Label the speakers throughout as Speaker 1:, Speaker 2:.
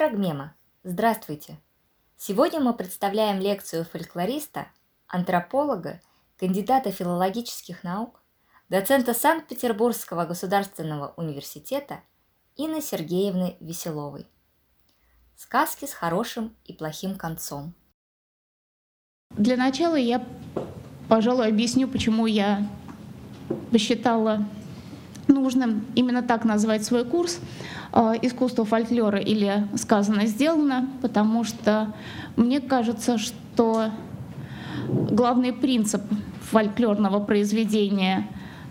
Speaker 1: Прогмема. Здравствуйте! Сегодня мы представляем лекцию фольклориста, антрополога, кандидата филологических наук, доцента Санкт-Петербургского государственного университета Инны Сергеевны Веселовой. Сказки с хорошим и плохим концом.
Speaker 2: Для начала я, пожалуй, объясню, почему я посчитала нужным именно так назвать свой курс «Искусство фольклора» или «Сказано, сделано», потому что мне кажется, что главный принцип фольклорного произведения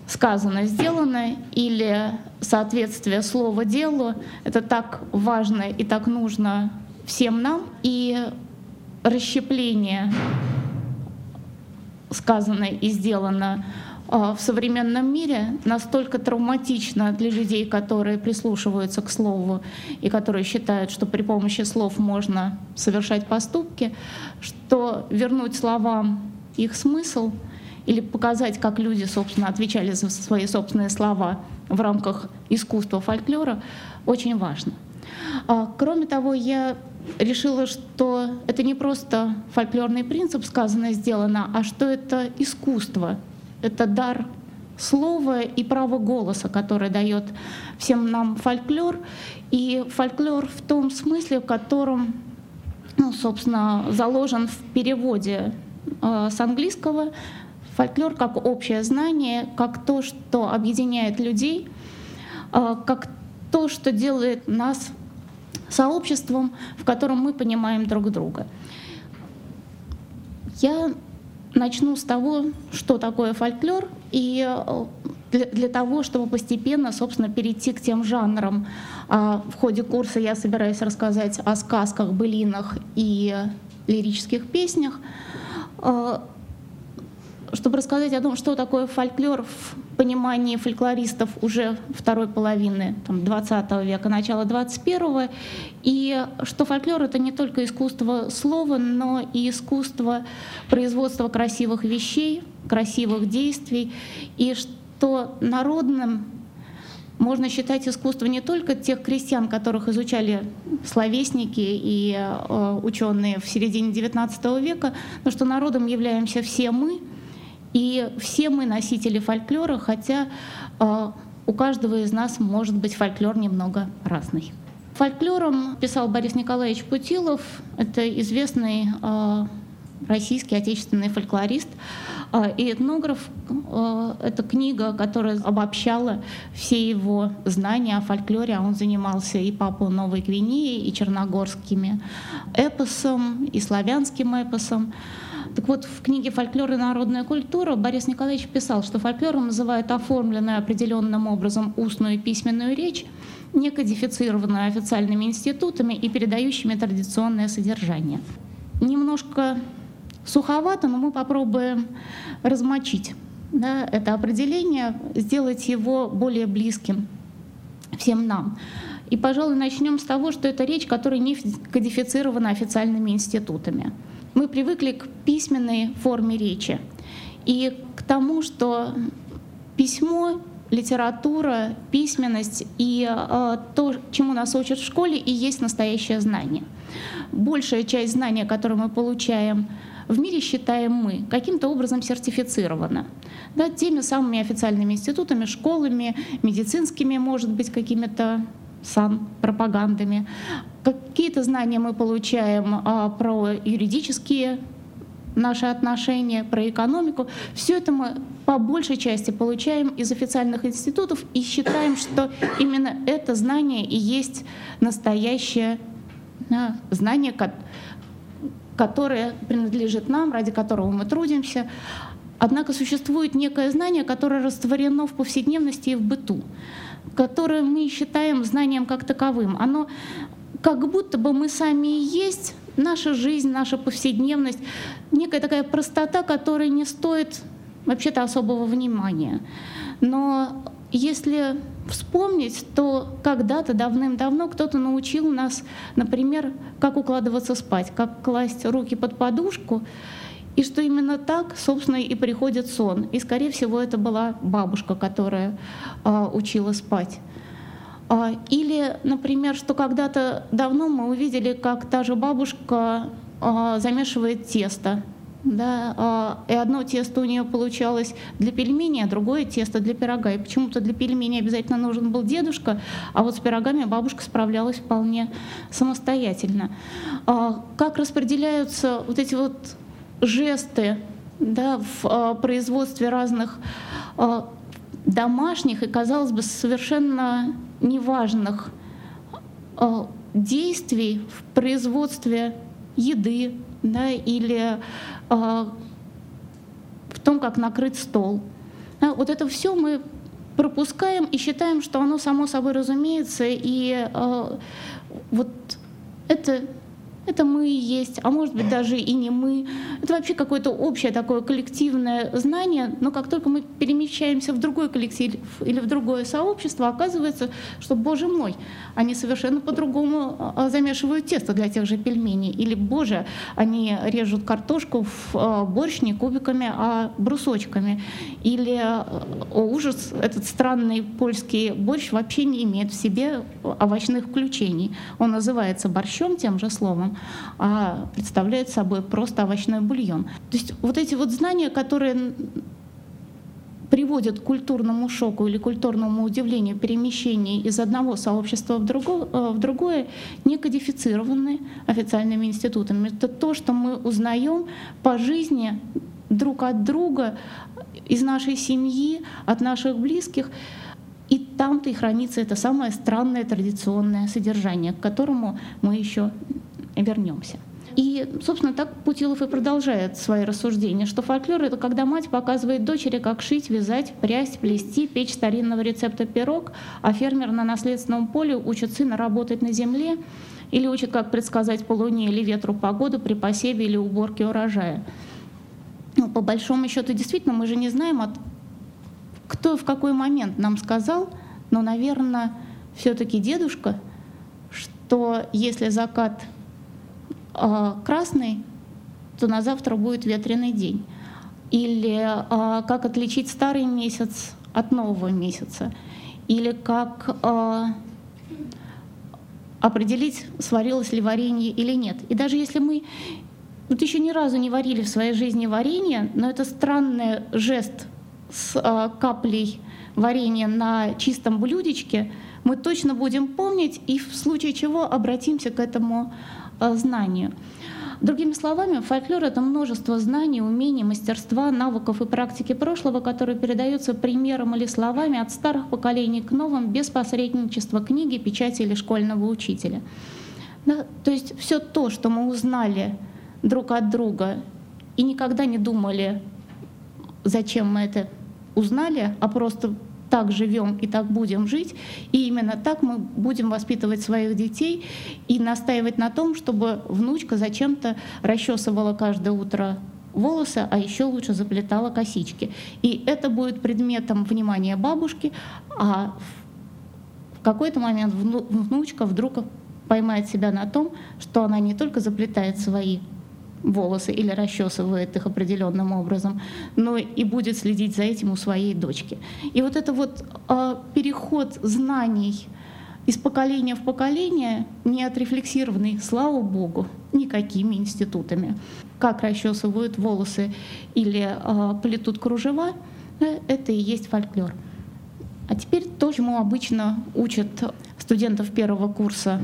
Speaker 2: сказано, сделано, или соответствие слова делу, это так важно и так нужно всем нам, и расщепление сказано и сделано в современном мире настолько травматично для людей, которые прислушиваются к слову и которые считают, что при помощи слов можно совершать поступки, что вернуть словам их смысл или показать, как люди, собственно, отвечали за свои собственные слова в рамках искусства фольклора, очень важно. А, кроме того, я решила, что это не просто фольклорный принцип сказано сделано, а что это искусство — это дар слова и право голоса, которое дает всем нам фольклор. И фольклор в том смысле, в котором, ну, собственно, заложен в переводе э, с английского фольклор как общее знание, как то, что объединяет людей, э, как то, что делает нас сообществом, в котором мы понимаем друг друга. Я Начну с того, что такое фольклор, и э, для, для того, чтобы постепенно, собственно, перейти к тем жанрам. А в ходе курса я собираюсь рассказать о сказках, былинах и лирических песнях. Чтобы рассказать о том, что такое фольклор в понимании фольклористов уже второй половины там, 20 века, начала 21 и что фольклор — это не только искусство слова, но и искусство производства красивых вещей, красивых действий, и что народным можно считать искусство не только тех крестьян, которых изучали словесники и э, ученые в середине XIX века, но что народом являемся все мы — и все мы носители фольклора, хотя э, у каждого из нас может быть фольклор немного разный. Фольклором писал Борис Николаевич Путилов. Это известный э, российский отечественный фольклорист э, и этнограф. Это книга, которая обобщала все его знания о фольклоре. Он занимался и Папу Новой Гвинеи, и черногорскими эпосом, и славянским эпосом. Так вот, в книге «Фольклор и народная культура» Борис Николаевич писал, что фольклором называют оформленную определенным образом устную и письменную речь, не кодифицированную официальными институтами и передающими традиционное содержание. Немножко суховато, но мы попробуем размочить да, это определение, сделать его более близким всем нам. И, пожалуй, начнем с того, что это речь, которая не кодифицирована официальными институтами мы привыкли к письменной форме речи и к тому, что письмо литература, письменность и э, то, чему нас учат в школе, и есть настоящее знание. Большая часть знания, которое мы получаем в мире, считаем мы, каким-то образом сертифицирована. Да, теми самыми официальными институтами, школами, медицинскими, может быть, какими-то сан пропагандами. Какие-то знания мы получаем а, про юридические наши отношения, про экономику. Все это мы по большей части получаем из официальных институтов и считаем, что именно это знание и есть настоящее да, знание, которое принадлежит нам, ради которого мы трудимся. Однако существует некое знание, которое растворено в повседневности и в быту которое мы считаем знанием как таковым. Оно как будто бы мы сами и есть, наша жизнь, наша повседневность, некая такая простота, которая не стоит вообще-то особого внимания. Но если вспомнить, то когда-то давным-давно кто-то научил нас, например, как укладываться спать, как класть руки под подушку, и что именно так, собственно, и приходит сон. И, скорее всего, это была бабушка, которая э, учила спать. А, или, например, что когда-то давно мы увидели, как та же бабушка а, замешивает тесто. Да, а, и одно тесто у нее получалось для пельменей, а другое тесто для пирога. И почему-то для пельменей обязательно нужен был дедушка, а вот с пирогами бабушка справлялась вполне самостоятельно. Как распределяются вот эти вот жесты да, в производстве разных домашних и, казалось бы, совершенно неважных э, действий в производстве еды да, или э, в том, как накрыть стол. Вот это все мы пропускаем и считаем, что оно само собой разумеется, и э, вот это это мы и есть, а может быть даже и не мы. Это вообще какое-то общее такое коллективное знание, но как только мы перемещаемся в другой коллектив или в другое сообщество, оказывается, что, боже мой, они совершенно по-другому а, замешивают тесто для тех же пельменей. Или, боже, они режут картошку в а, борщ не кубиками, а брусочками. Или, о ужас, этот странный польский борщ вообще не имеет в себе овощных включений. Он называется борщом тем же словом, а представляет собой просто овощной бульон. То есть вот эти вот знания, которые приводят к культурному шоку или культурному удивлению перемещений из одного сообщества в другое, э, в другое не кодифицированы официальными институтами. Это то, что мы узнаем по жизни друг от друга, из нашей семьи, от наших близких. И там-то и хранится это самое странное традиционное содержание, к которому мы еще вернемся. И, собственно, так Путилов и продолжает свои рассуждения, что фольклор — это когда мать показывает дочери, как шить, вязать, прясть, плести, печь старинного рецепта пирог, а фермер на наследственном поле учит сына работать на земле или учит, как предсказать по луне или ветру погоду при посеве или уборке урожая. Но по большому счету, действительно, мы же не знаем, от... кто в какой момент нам сказал, но, наверное, все-таки дедушка, что если закат красный, то на завтра будет ветреный день. Или а, как отличить старый месяц от нового месяца. Или как а, определить, сварилось ли варенье или нет. И даже если мы вот еще ни разу не варили в своей жизни варенье, но это странный жест с каплей варенья на чистом блюдечке, мы точно будем помнить и в случае чего обратимся к этому Э, знанию. Другими словами, фольклор — это множество знаний, умений, мастерства, навыков и практики прошлого, которые передаются примером или словами от старых поколений к новым без посредничества книги, печати или школьного учителя. Да, то есть все то, что мы узнали друг от друга и никогда не думали, зачем мы это узнали, а просто так живем и так будем жить, и именно так мы будем воспитывать своих детей и настаивать на том, чтобы внучка зачем-то расчесывала каждое утро волосы, а еще лучше заплетала косички. И это будет предметом внимания бабушки, а в какой-то момент внучка вдруг поймает себя на том, что она не только заплетает свои волосы или расчесывает их определенным образом, но и будет следить за этим у своей дочки. И вот это вот э, переход знаний из поколения в поколение не отрефлексированный, слава богу, никакими институтами. Как расчесывают волосы или э, плетут кружева, э, это и есть фольклор. А теперь то, чему обычно учат студентов первого курса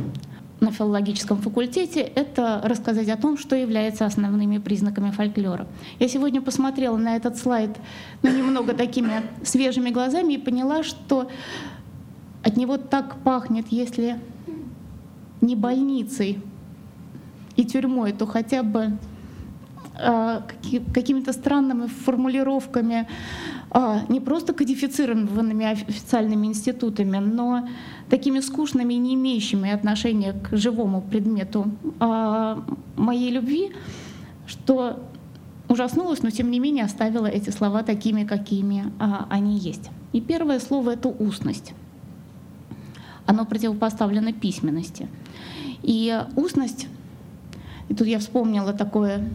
Speaker 2: на филологическом факультете, это рассказать о том, что является основными признаками фольклора. Я сегодня посмотрела на этот слайд ну, немного такими свежими глазами и поняла, что от него так пахнет, если не больницей и тюрьмой, то хотя бы э, какими-то странными формулировками, э, не просто кодифицированными официальными институтами, но такими скучными и не имеющими отношения к живому предмету а, моей любви, что ужаснулась, но тем не менее оставила эти слова такими, какими а, они есть. И первое слово — это устность. Оно противопоставлено письменности. И устность, и тут я вспомнила такое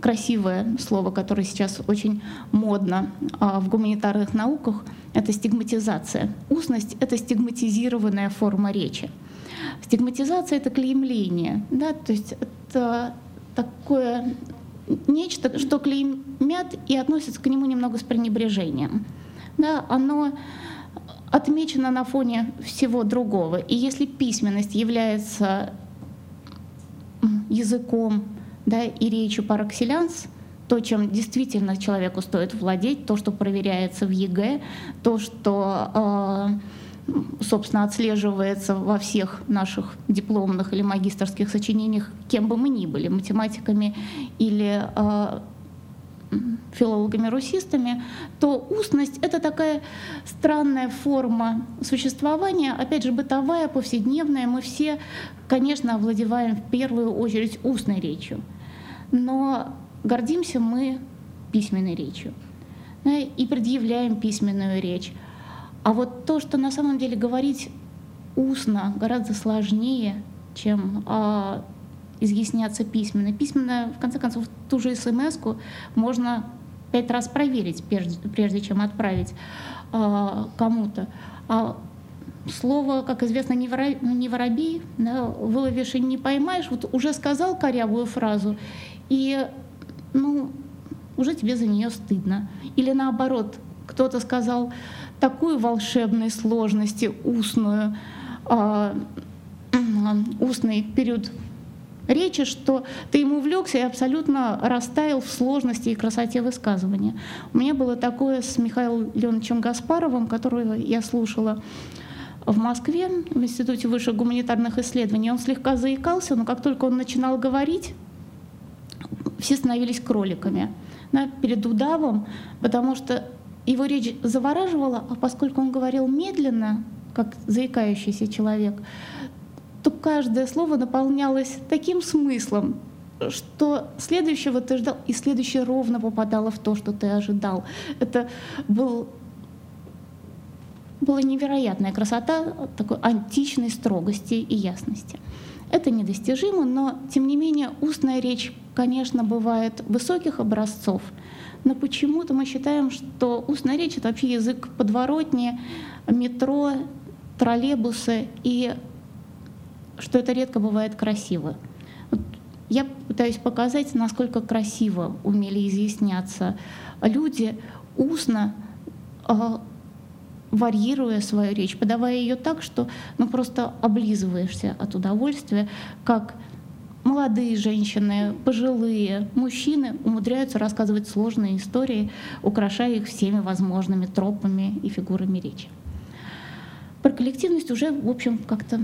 Speaker 2: красивое слово, которое сейчас очень модно а, в гуманитарных науках, это стигматизация. Устность — это стигматизированная форма речи. Стигматизация — это клеймление, да, то есть это такое нечто, что клеймят и относятся к нему немного с пренебрежением. Да, оно отмечено на фоне всего другого. И если письменность является языком да, и речью par excellence, то, чем действительно человеку стоит владеть, то, что проверяется в ЕГЭ, то, что, э, собственно, отслеживается во всех наших дипломных или магистрских сочинениях, кем бы мы ни были, математиками или э, филологами-русистами, то устность — это такая странная форма существования, опять же, бытовая, повседневная. Мы все, конечно, овладеваем в первую очередь устной речью, но гордимся мы письменной речью и предъявляем письменную речь. А вот то, что на самом деле говорить устно гораздо сложнее, чем а, изъясняться письменно. Письменно, в конце концов, ту же смс можно пять раз проверить, прежде, прежде чем отправить э, кому-то. А слово, как известно, не, воробей, не воробей да, выловишь и не поймаешь. Вот уже сказал корявую фразу, и ну, уже тебе за нее стыдно. Или наоборот, кто-то сказал такую волшебной сложности устную, э, устный период речи, что ты ему увлекся и абсолютно растаял в сложности и красоте высказывания. У меня было такое с Михаилом Леоновичем Гаспаровым, которого я слушала в Москве, в Институте высших гуманитарных исследований. Он слегка заикался, но как только он начинал говорить, все становились кроликами да, перед удавом, потому что его речь завораживала, а поскольку он говорил медленно, как заикающийся человек, то каждое слово наполнялось таким смыслом, что следующего ты ждал, и следующее ровно попадало в то, что ты ожидал. Это был, была невероятная красота такой античной строгости и ясности. Это недостижимо, но тем не менее устная речь, конечно, бывает высоких образцов, но почему-то мы считаем, что устная речь — это вообще язык подворотни, метро, троллейбусы, и что это редко бывает красиво. Я пытаюсь показать, насколько красиво умели изъясняться люди устно, э, варьируя свою речь, подавая ее так, что ну, просто облизываешься от удовольствия, как молодые женщины, пожилые, мужчины умудряются рассказывать сложные истории, украшая их всеми возможными тропами и фигурами речи. Про коллективность уже, в общем, как-то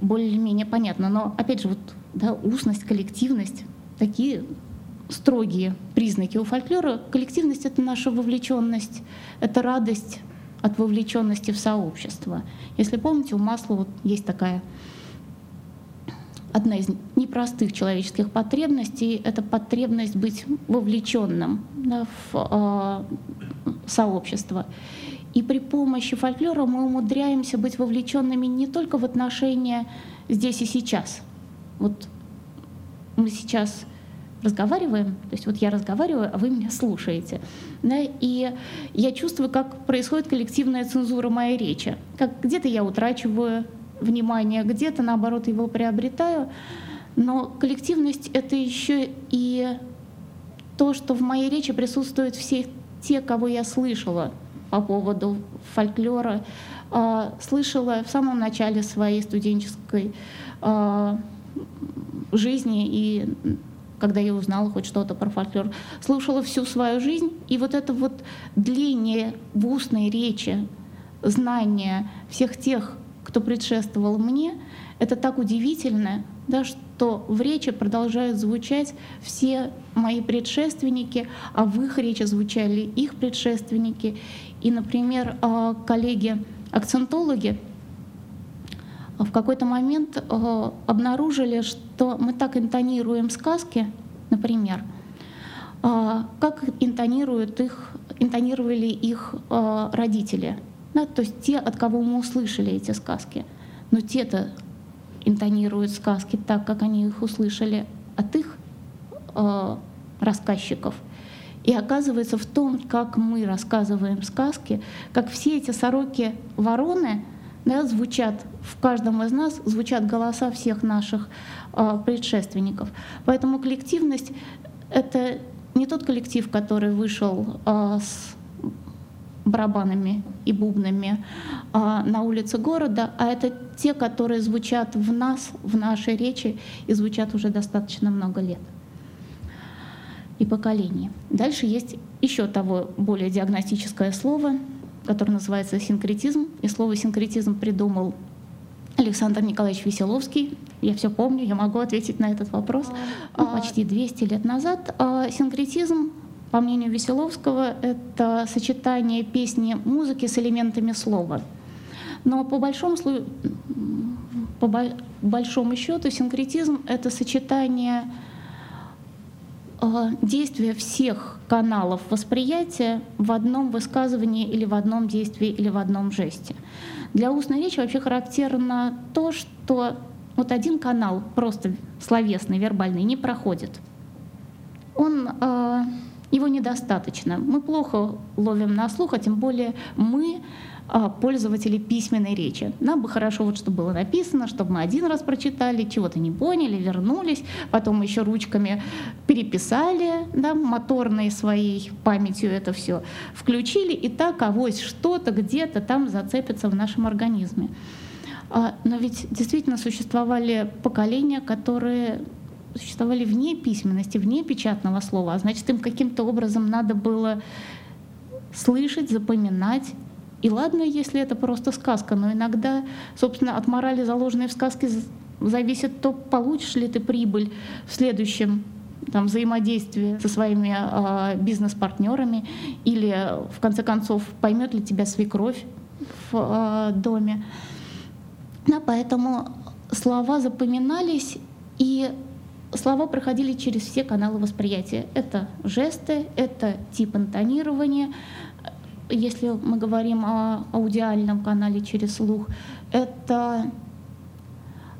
Speaker 2: более-менее понятно. Но, опять же, вот, да, устность, коллективность, такие строгие признаки у фольклора. Коллективность — это наша вовлеченность, это радость от вовлеченности в сообщество. Если помните, у Масла вот есть такая одна из непростых человеческих потребностей — это потребность быть вовлеченным да, в э, сообщество. И при помощи фольклора мы умудряемся быть вовлеченными не только в отношения здесь и сейчас. Вот мы сейчас разговариваем, то есть вот я разговариваю, а вы меня слушаете. Да, и я чувствую, как происходит коллективная цензура моей речи. Как где-то я утрачиваю внимание, где-то наоборот его приобретаю. Но коллективность — это еще и то, что в моей речи присутствуют все те, кого я слышала, по поводу фольклора а, слышала в самом начале своей студенческой а, жизни и когда я узнала хоть что-то про фольклор, слушала всю свою жизнь, и вот это вот длиннее в устной речи, знание всех тех, кто предшествовал мне, это так удивительно, да, что в речи продолжают звучать все мои предшественники, а в их речи звучали их предшественники. И, например, а, коллеги-акцентологи в какой-то момент а, обнаружили, что мы так интонируем сказки, например, а, как интонируют их, интонировали их родители. Да, то есть те, от кого мы услышали эти сказки. Но те-то интонируют сказки так, как они их услышали от их рассказчиков. И оказывается в том, как мы рассказываем сказки, как все эти сороки-вороны да, звучат в каждом из нас, звучат голоса всех наших э, предшественников. Поэтому коллективность — это не тот коллектив, который вышел э, с барабанами и бубнами э, на улице города, а это те, которые звучат в нас, в нашей речи и звучат уже достаточно много лет и поколений. Дальше есть еще того более диагностическое слово, которое называется синкретизм. И слово синкретизм придумал Александр Николаевич Веселовский. Я все помню, я могу ответить на этот вопрос. А, почти 200 лет назад. А синкретизм, по мнению Веселовского, это сочетание песни музыки с элементами слова. Но по большому, по большому счету синкретизм — это сочетание Э, действие всех каналов восприятия в одном высказывании или в одном действии или в одном жесте. Для устной речи вообще характерно то, что вот один канал, просто словесный, вербальный, не проходит. Он, э, его недостаточно. Мы плохо ловим на слух, а тем более мы а, пользователей письменной речи. Нам бы хорошо, вот, чтобы было написано, чтобы мы один раз прочитали, чего-то не поняли, вернулись, потом еще ручками переписали, да, моторной своей памятью это все включили, и так авось что-то где-то там зацепится в нашем организме. А, но ведь действительно существовали поколения, которые существовали вне письменности, вне печатного слова, а значит, им каким-то образом надо было слышать, запоминать, и ладно, если это просто сказка, но иногда, собственно, от морали, заложенной в сказке, зависит то, получишь ли ты прибыль в следующем там, взаимодействии со своими э, бизнес-партнерами, или в конце концов поймет ли тебя свекровь в э, доме. Да, поэтому слова запоминались, и слова проходили через все каналы восприятия. Это жесты, это тип интонирования, если мы говорим о аудиальном канале через слух, это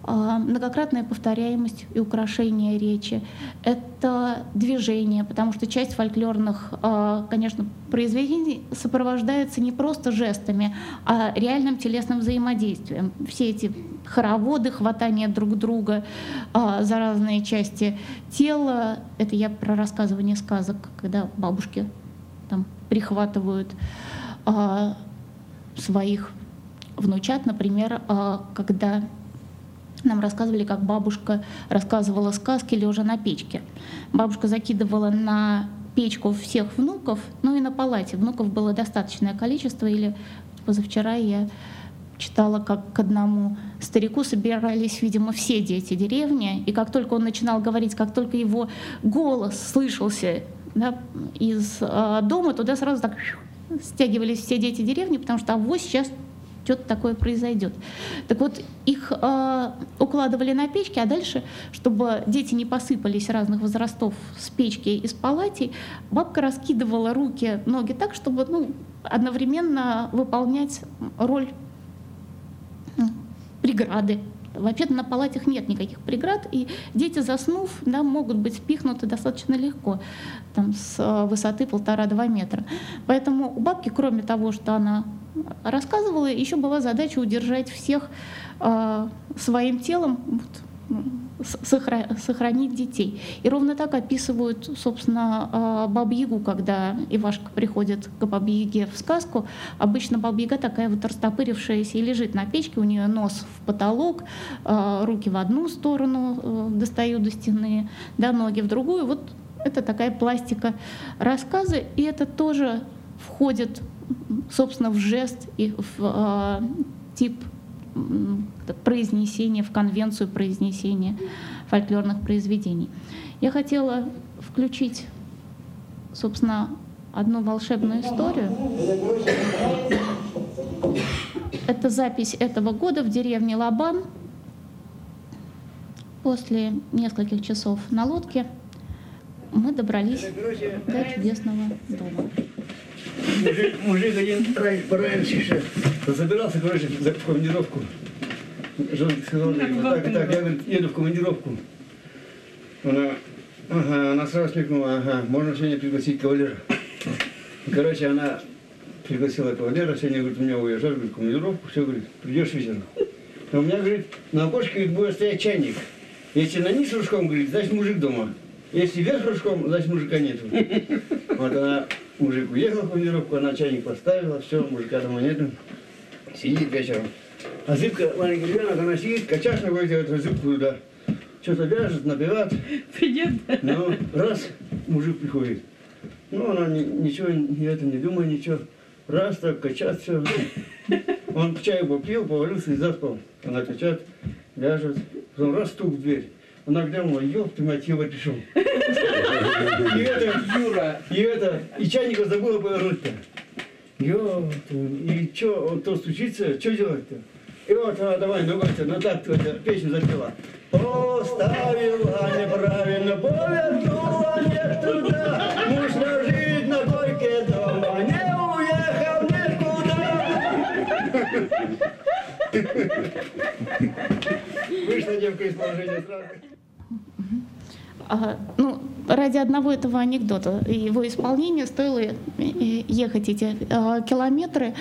Speaker 2: многократная повторяемость и украшение речи, это движение, потому что часть фольклорных, а, конечно, произведений сопровождается не просто жестами, а реальным телесным взаимодействием. Все эти хороводы, хватание друг друга а, за разные части тела, это я про рассказывание сказок, когда бабушки там прихватывают а, своих внучат, например, а, когда нам рассказывали, как бабушка рассказывала сказки лежа на печке. Бабушка закидывала на печку всех внуков, ну и на палате. Внуков было достаточное количество, или позавчера я читала, как к одному старику собирались, видимо, все дети деревни, и как только он начинал говорить, как только его голос слышался да, из э, дома, туда сразу так стягивались все дети деревни, потому что а вот сейчас что-то такое произойдет. Так вот, их э, укладывали на печки, а дальше, чтобы дети не посыпались разных возрастов с печки и с палатей, бабка раскидывала руки, ноги так, чтобы ну, одновременно выполнять роль преграды Вообще-то на палатах нет никаких преград, и дети, заснув, да, могут быть спихнуты достаточно легко, там, с э, высоты полтора-два метра. Поэтому у бабки, кроме того, что она рассказывала, еще была задача удержать всех э, своим телом, сохранить детей. И ровно так описывают, собственно, а, Бабу-Ягу, когда Ивашка приходит к Бабе-Яге в сказку. Обычно Баба-Яга такая вот растопырившаяся и лежит на печке, у нее нос в потолок, а, руки в одну сторону э, достают до стены, да, ноги в другую. Вот это такая пластика рассказа, и это тоже входит, собственно, в жест и в э, тип произнесения, в конвенцию произнесения фольклорных произведений. Я хотела включить, собственно, одну волшебную историю. Это запись этого года в деревне Лабан. После нескольких часов на лодке мы добрались до чудесного дома.
Speaker 3: Мужик, мужик один пораньше забирался, короче, в командировку. Жена сказала, так, так, я говорит, еду в командировку. Она Ага, она сразу смекнула, ага, можно сегодня пригласить кавалера. Короче, она пригласила кавалера, сегодня, говорит, у меня уезжать, говорит, командировку, все, говорит, придешь вечером. А у меня, говорит, на окошке говорит, будет стоять чайник. Если на низ ружком, говорит, значит мужик дома. Если вверх ружком, значит мужика нету. Вот она, мужик уехал в командировку, она чайник поставила, все, мужика дома нету. Сидит вечером. А зыбка, маленький ребенок, она сидит, качаш ногой делает зыбку туда. Что-то вяжет, набивает.
Speaker 4: Придет.
Speaker 3: Ну, раз мужик приходит. Ну, она ни- ничего не, это, не думает, ничего. Раз так качает все. Он чай попил, повалился и заспал. Она качает, ляжет. Потом раз стук в дверь. Она глянула, ёб ты мать, Ева пришел. И это,
Speaker 4: Юра.
Speaker 3: и это, и чайника забыла повернуть-то. Ёб и что, он то стучится, что делать-то? И вот она, давай, ногой-то, ну так ты песню запела. Поставила неправильно, повернула не туда. Муж лежит на койке дома, не уехал никуда. Вышла девка из положения сразу.
Speaker 2: А, ну, ради одного этого анекдота его исполнения стоило э, э, ехать эти э, километры.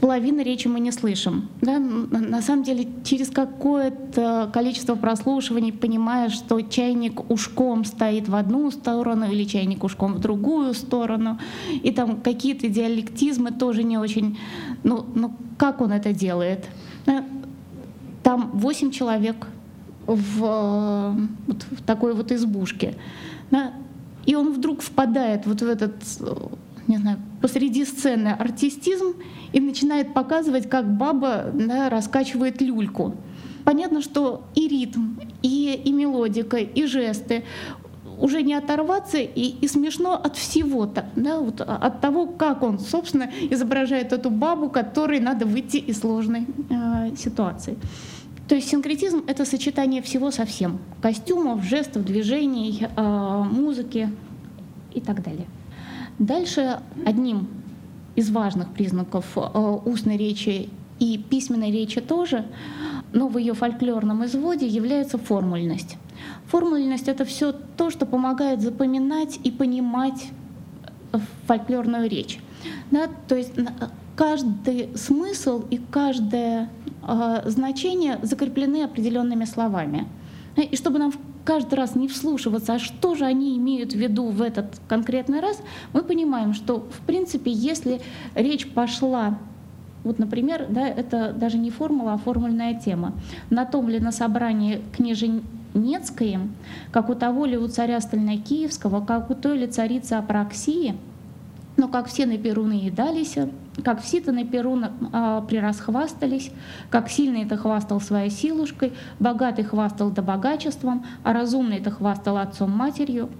Speaker 2: Половины речи мы не слышим. Да? На самом деле, через какое-то количество прослушиваний понимаешь, что чайник ушком стоит в одну сторону или чайник ушком в другую сторону. И там какие-то диалектизмы тоже не очень... Ну, ну как он это делает? Да? Там восемь человек в, вот в такой вот избушке. Да? И он вдруг впадает вот в этот, не знаю, посреди сцены артистизм и начинает показывать, как баба да, раскачивает люльку. Понятно, что и ритм, и, и мелодика, и жесты уже не оторваться и, и смешно от всего-то, да, вот от того, как он, собственно, изображает эту бабу, которой надо выйти из сложной э, ситуации. То есть синкретизм — это сочетание всего со всем. Костюмов, жестов, движений, э, музыки и так далее. Дальше одним из важных признаков э, устной речи и письменной речи тоже, но в ее фольклорном изводе является формульность. Формульность — это все то, что помогает запоминать и понимать э, фольклорную речь. Да, то есть каждый смысл и каждое э, значение закреплены определенными словами. Э, И чтобы нам каждый раз не вслушиваться, а что же они имеют в виду в этот конкретный раз, мы понимаем, что в принципе, если речь пошла вот, например, да, это даже не формула, а формульная тема. На том ли на собрании княженецкое, как у того ли у царя Стальнокиевского, как у той ли царицы Апраксии, но как все на перу наедались, как все-то на перу на- а, прирасхвастались, как сильный-то хвастал своей силушкой, богатый хвастал да богачеством, а разумный-то хвастал отцом-матерью,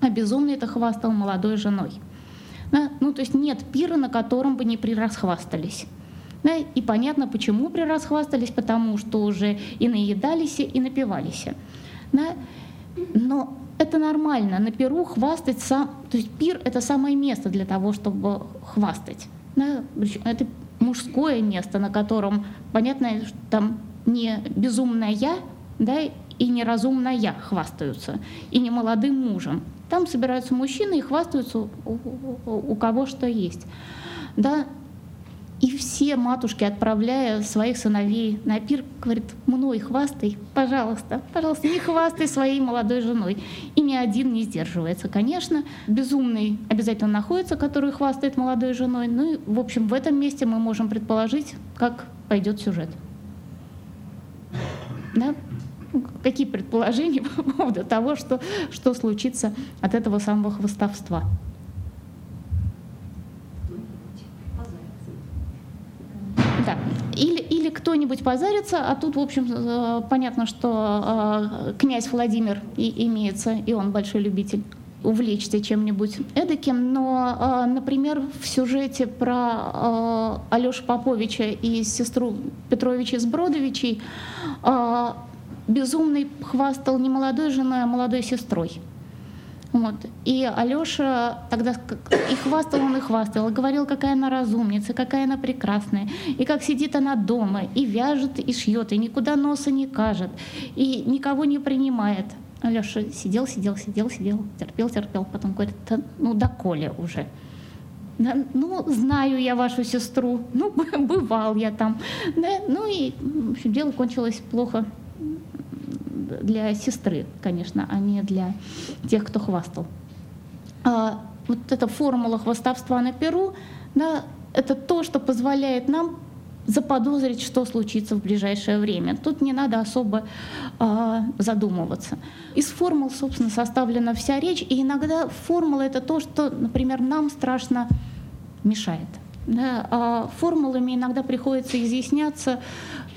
Speaker 2: а безумный-то хвастал молодой женой. Да? Ну, то есть нет пира, на котором бы не прирасхвастались. Да? И понятно, почему прирасхвастались, потому что уже и наедались, и напивались. Да? Но это нормально. На пиру хвастать сам... То есть пир — это самое место для того, чтобы хвастать. Это мужское место, на котором, понятно, что там не безумная я, да, и неразумная хвастаются, и не молодым мужем. Там собираются мужчины и хвастаются у, у- у кого что есть. Да? Все матушки, отправляя своих сыновей на пир, говорят, мной хвастай, пожалуйста, пожалуйста, не хвастай своей молодой женой. И ни один не сдерживается, конечно. Безумный обязательно находится, который хвастает молодой женой. Ну и, в общем, в этом месте мы можем предположить, как пойдет сюжет. Да? Какие предположения по поводу того, что, что случится от этого самого хвостовства? Да. Или, или кто-нибудь позарится, а тут, в общем, э, понятно, что э, князь Владимир и имеется, и он большой любитель увлечься чем-нибудь эдаким, но, э, например, в сюжете про Алешу Поповича и сестру Петровича из Бродовичей э, безумный хвастал не молодой женой, а молодой сестрой. Вот. И Алеша тогда и хвастал он, и хвастал, говорил, какая она разумница, какая она прекрасная, и как сидит она дома, и вяжет, и шьет, и никуда носа не кажет, и никого не принимает. Алеша сидел, сидел, сидел, сидел, терпел, терпел, потом говорит, да, ну да Коля уже. Да, ну, знаю я вашу сестру, ну, бывал я там. Да, ну и, в общем, дело кончилось плохо для сестры, конечно, а не для тех, кто хвастал. А, вот эта формула хвастовства на Перу, да, это то, что позволяет нам заподозрить, что случится в ближайшее время. Тут не надо особо э, задумываться. Из формул, собственно, составлена вся речь, и иногда формула — это то, что, например, нам страшно мешает. Да? А формулами иногда приходится изъясняться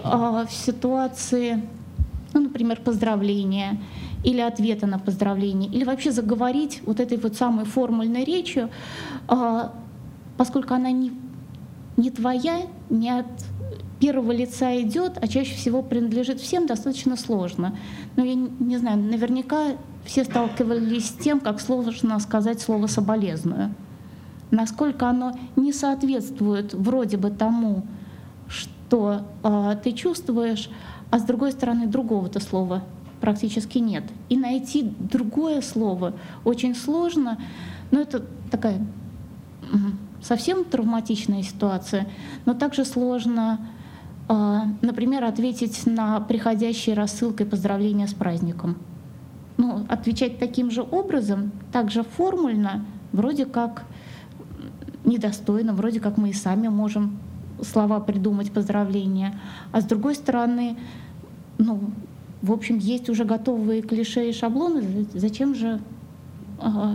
Speaker 2: э, в ситуации, ну, например, поздравления или ответа на поздравление, или вообще заговорить вот этой вот самой формульной речью, э, поскольку она не не твоя, не от первого лица идет, а чаще всего принадлежит всем, достаточно сложно. Но я не знаю, наверняка все сталкивались с тем, как сложно сказать слово «соболезную». Насколько оно не соответствует вроде бы тому, что э, ты чувствуешь, а с другой стороны другого-то слова практически нет. И найти другое слово очень сложно, но это такая совсем травматичная ситуация, но также сложно, а, например, ответить на приходящие рассылкой поздравления с праздником. Ну, отвечать таким же образом, также формульно, вроде как недостойно, вроде как мы и сами можем слова придумать поздравления. А с другой стороны, ну, в общем, есть уже готовые клише и шаблоны, зачем же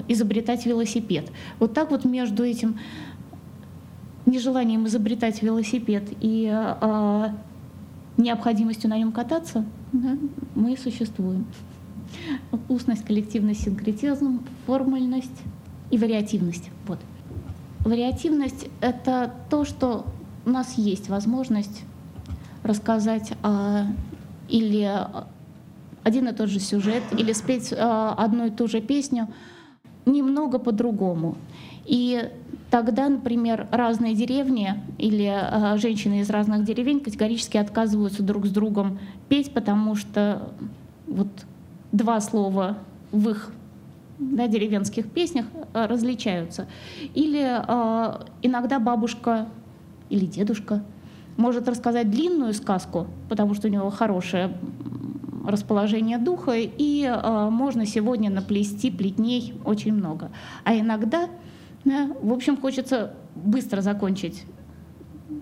Speaker 2: изобретать велосипед? Вот так вот между этим нежеланием изобретать велосипед и э, необходимостью на нем кататься, да, мы существуем. Устность, коллективность, синкретизм, формульность и вариативность. Вот. Вариативность — это то, что у нас есть возможность рассказать э, или один и тот же сюжет, или спеть э, одну и ту же песню немного по-другому. И Тогда, например, разные деревни или э, женщины из разных деревень категорически отказываются друг с другом петь, потому что вот два слова в их да, деревенских песнях э, различаются. Или э, иногда бабушка или дедушка может рассказать длинную сказку, потому что у него хорошее расположение духа, и э, можно сегодня наплести плетней очень много. А иногда да? В общем, хочется быстро закончить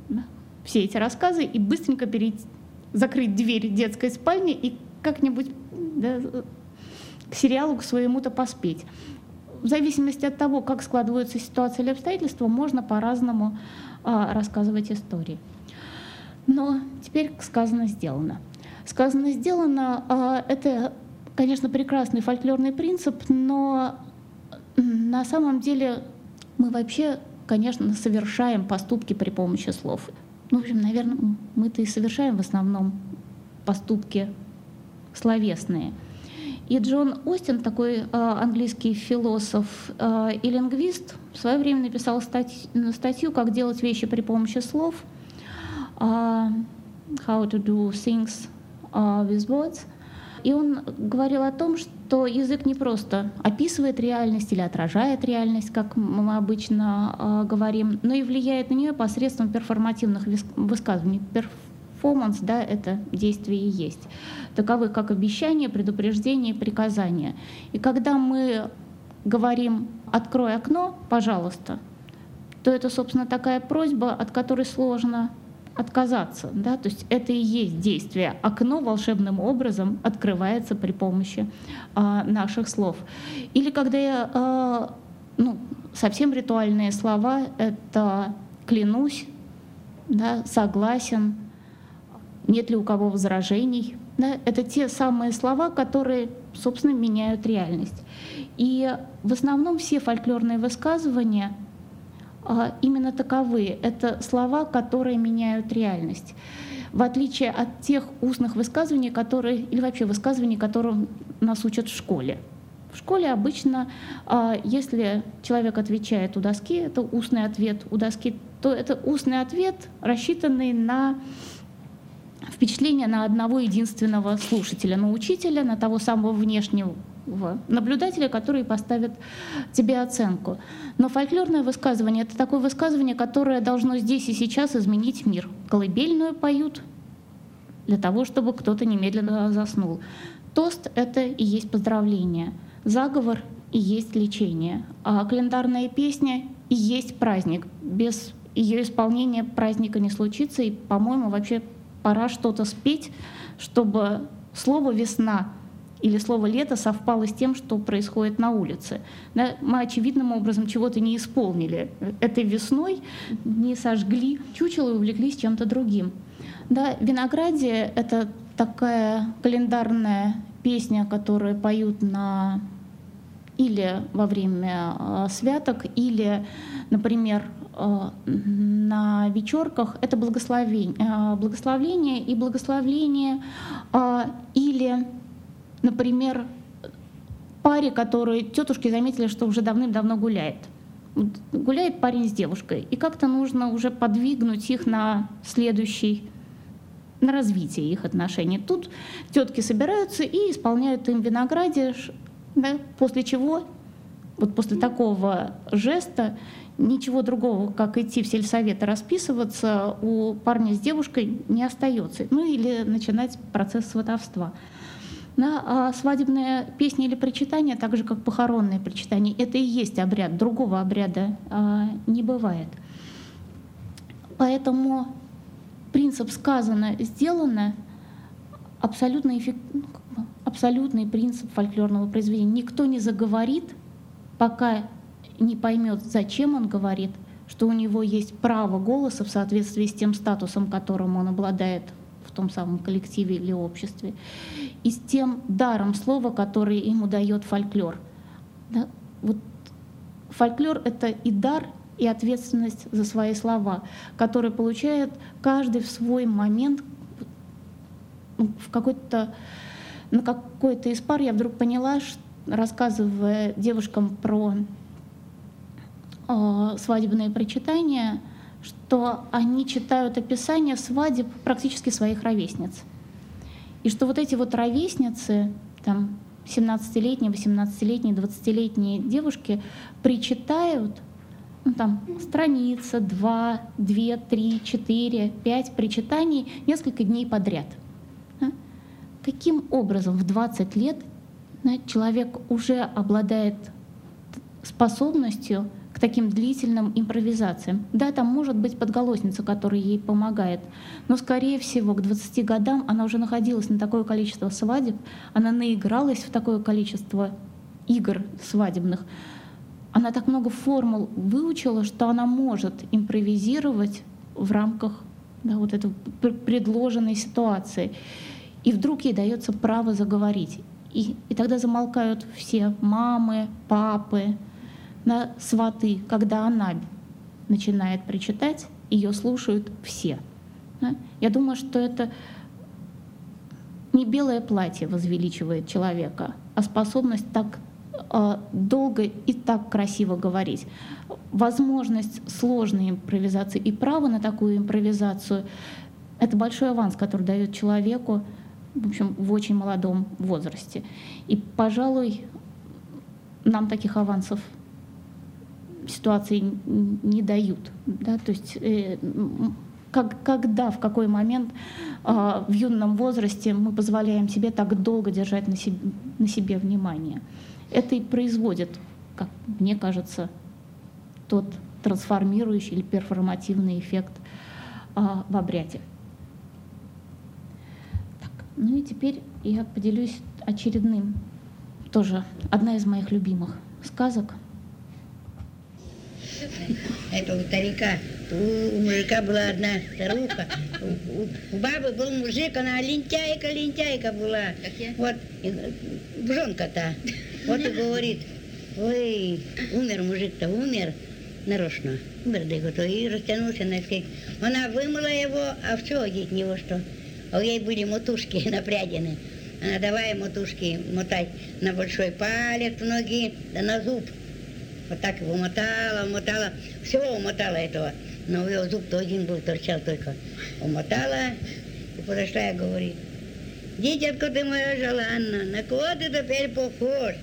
Speaker 2: да, все эти рассказы и быстренько перейти, закрыть дверь детской спальни и как-нибудь да, к сериалу к своему-то поспеть. В зависимости от того, как складываются ситуации или обстоятельства, можно по-разному а, рассказывать истории. Но теперь сказано сделано. Сказано сделано а, это, конечно, прекрасный фольклорный принцип, но на самом деле мы вообще, конечно, совершаем поступки при помощи слов. Ну, в общем, наверное, мы-то и совершаем в основном поступки словесные. И Джон Остин, такой э, английский философ э, и лингвист, в свое время написал стать, статью «Как делать вещи при помощи слов», «How to do things uh, with words». И он говорил о том, что язык не просто описывает реальность или отражает реальность, как мы обычно э, говорим, но и влияет на нее посредством перформативных высказываний. Перформанс, да, это действие и есть. Таковы как обещания, предупреждения и приказания. И когда мы говорим «открой окно, пожалуйста», то это, собственно, такая просьба, от которой сложно отказаться. Да? То есть это и есть действие. Окно волшебным образом открывается при помощи а, наших слов. Или когда я, а, ну, совсем ритуальные слова, это клянусь, да, согласен, нет ли у кого возражений. Да? Это те самые слова, которые, собственно, меняют реальность. И в основном все фольклорные высказывания — именно таковы. Это слова, которые меняют реальность. В отличие от тех устных высказываний, которые, или вообще высказываний, которым нас учат в школе. В школе обычно, а, если человек отвечает у доски, это устный ответ у доски, то это устный ответ, рассчитанный на впечатление на одного единственного слушателя, на учителя, на того самого внешнего наблюдателя, который поставит тебе оценку. Но фольклорное высказывание — это такое высказывание, которое должно здесь и сейчас изменить мир. Колыбельную поют для того, чтобы кто-то немедленно заснул. Тост — это и есть поздравление. Заговор и есть лечение. А календарная песня и есть праздник. Без ее исполнения праздника не случится. И, по-моему, вообще пора что-то спеть, чтобы слово «весна» или слово «лето» совпало с тем, что происходит на улице. Да, мы очевидным образом чего-то не исполнили. Этой весной не сожгли чучело и увлеклись чем-то другим. Да, «Виноградие» — это такая календарная песня, которую поют на или во время э, святок, или, например, э, на вечерках это благословение, э, благословление и благословление, или, например, паре, которые тетушки заметили, что уже давным-давно гуляет. Гуляет парень с девушкой, и как-то нужно уже подвигнуть их на следующий на развитие их отношений. Тут тетки собираются и исполняют им винограде, да, после чего, вот после такого жеста, ничего другого, как идти в сельсовет и расписываться, у парня с девушкой не остается. Ну или начинать процесс сватовства. Да, а свадебная песня или причитание, так же как похоронное причитание, это и есть обряд. Другого обряда а, не бывает. Поэтому принцип сказано, сделано абсолютно эффективно абсолютный принцип фольклорного произведения. Никто не заговорит, пока не поймет, зачем он говорит, что у него есть право голоса в соответствии с тем статусом, которым он обладает в том самом коллективе или обществе, и с тем даром слова, который ему дает фольклор. Да? Вот фольклор — это и дар, и ответственность за свои слова, которые получает каждый в свой момент ну, в какой-то на какой-то из пар я вдруг поняла, рассказывая девушкам про э, свадебные причитания, что они читают описание свадеб практически своих ровесниц. И что вот эти вот ровесницы, там 17-летние, 18-летние, 20-летние девушки причитают ну, там, страница, два, две, три, четыре, пять причитаний несколько дней подряд — каким образом в 20 лет человек уже обладает способностью таким длительным импровизациям. Да, там может быть подголосница, которая ей помогает, но, скорее всего, к 20 годам она уже находилась на такое количество свадеб, она наигралась в такое количество игр свадебных, она так много формул выучила, что она может импровизировать в рамках да, вот этой предложенной ситуации. И вдруг ей дается право заговорить. И, и тогда замолкают все мамы, папы, на сваты, когда она начинает причитать, ее слушают все. Я думаю, что это не белое платье возвеличивает человека, а способность так э, долго и так красиво говорить. Возможность сложной импровизации и право на такую импровизацию — это большой аванс, который дает человеку в общем, в очень молодом возрасте. И, пожалуй, нам таких авансов ситуации не дают. Да? То есть э, как, когда, в какой момент э, в юном возрасте мы позволяем себе так долго держать на себе, на себе внимание. Это и производит, как мне кажется, тот трансформирующий или перформативный эффект э, в обряде. Ну и теперь я поделюсь очередным, тоже одна из моих любимых сказок.
Speaker 4: Это у старика. У мужика была одна старуха. У, у бабы был мужик, она лентяйка, лентяйка была. Вот, бжонка-то. Вот и говорит, ой, умер мужик-то, умер нарочно. Умер, да и растянулся на скейт. Она вымыла его, а все, от него что? А у ей были мотушки напрядены. Она давай мотушки мотать на большой палец ноги, да на зуб. Вот так его мотала, мотала, все умотала этого. Но у его зуб-то один был, торчал только. Умотала, подошла и говорит, дитятка ты моя желанна, на кого ты теперь похож?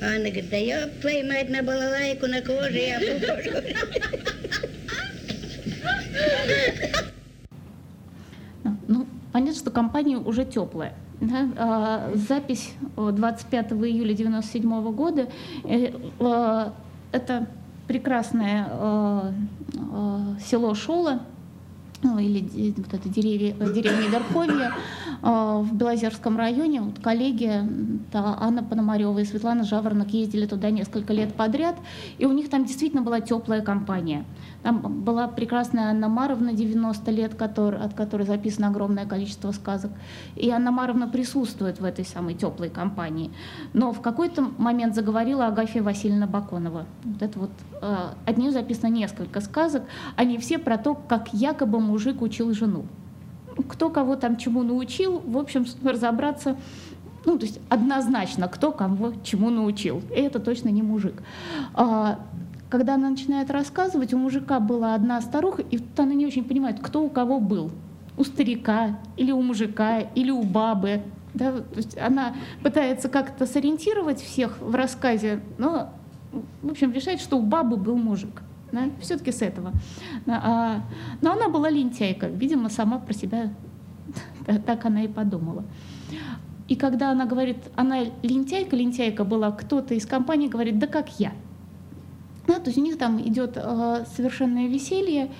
Speaker 4: А она говорит, да я твою мать на балалайку, на кого же я похож?
Speaker 2: Ну, понятно, что компания уже теплая. Да? А, запись 25 июля 1997 года э, э, это прекрасное э, село Шола, или вот это деревья, деревня Верховье в Белозерском районе. Вот коллеги да, Анна Пономарева и Светлана Жаворонок ездили туда несколько лет подряд, и у них там действительно была теплая компания. Там была прекрасная Анна Маровна, 90 лет, который, от которой записано огромное количество сказок. И Анна Маровна присутствует в этой самой теплой компании. Но в какой-то момент заговорила Агафья Васильевна Баконова. Вот это вот, э, от нее записано несколько сказок. Они все про то, как якобы мужик учил жену. Кто кого там чему научил, в общем, разобраться ну, то есть однозначно, кто кого чему научил. И это точно не мужик. А, когда она начинает рассказывать, у мужика была одна старуха, и тут она не очень понимает, кто у кого был. У старика, или у мужика, или у бабы. Да? То есть она пытается как-то сориентировать всех в рассказе, но, в общем, решает, что у бабы был мужик. Да? Все-таки с этого. А, но она была лентяйка, видимо, сама про себя так она и подумала. И когда она говорит, она лентяйка, лентяйка была, кто-то из компании говорит, да как я. Да, то есть у них там идет э, совершенное веселье,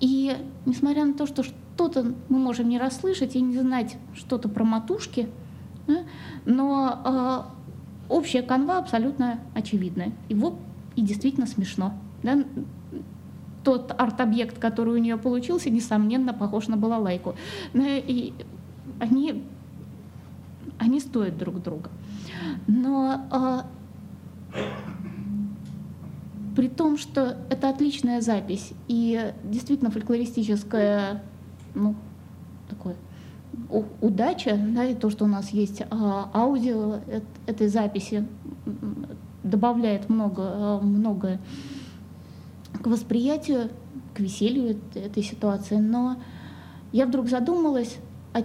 Speaker 2: и несмотря на то, что что-то мы можем не расслышать и не знать что-то про матушки, да, но э, общая канва абсолютно очевидная. И и действительно смешно. Да? Тот арт-объект, который у нее получился, несомненно, похож на балалайку. И они, они стоят друг друга. Но э, при том, что это отличная запись и действительно фольклористическая, ну, такое удача, да, и то, что у нас есть а, аудио этой записи, добавляет много, а, многое к восприятию, к веселью этой ситуации. Но я вдруг задумалась, о,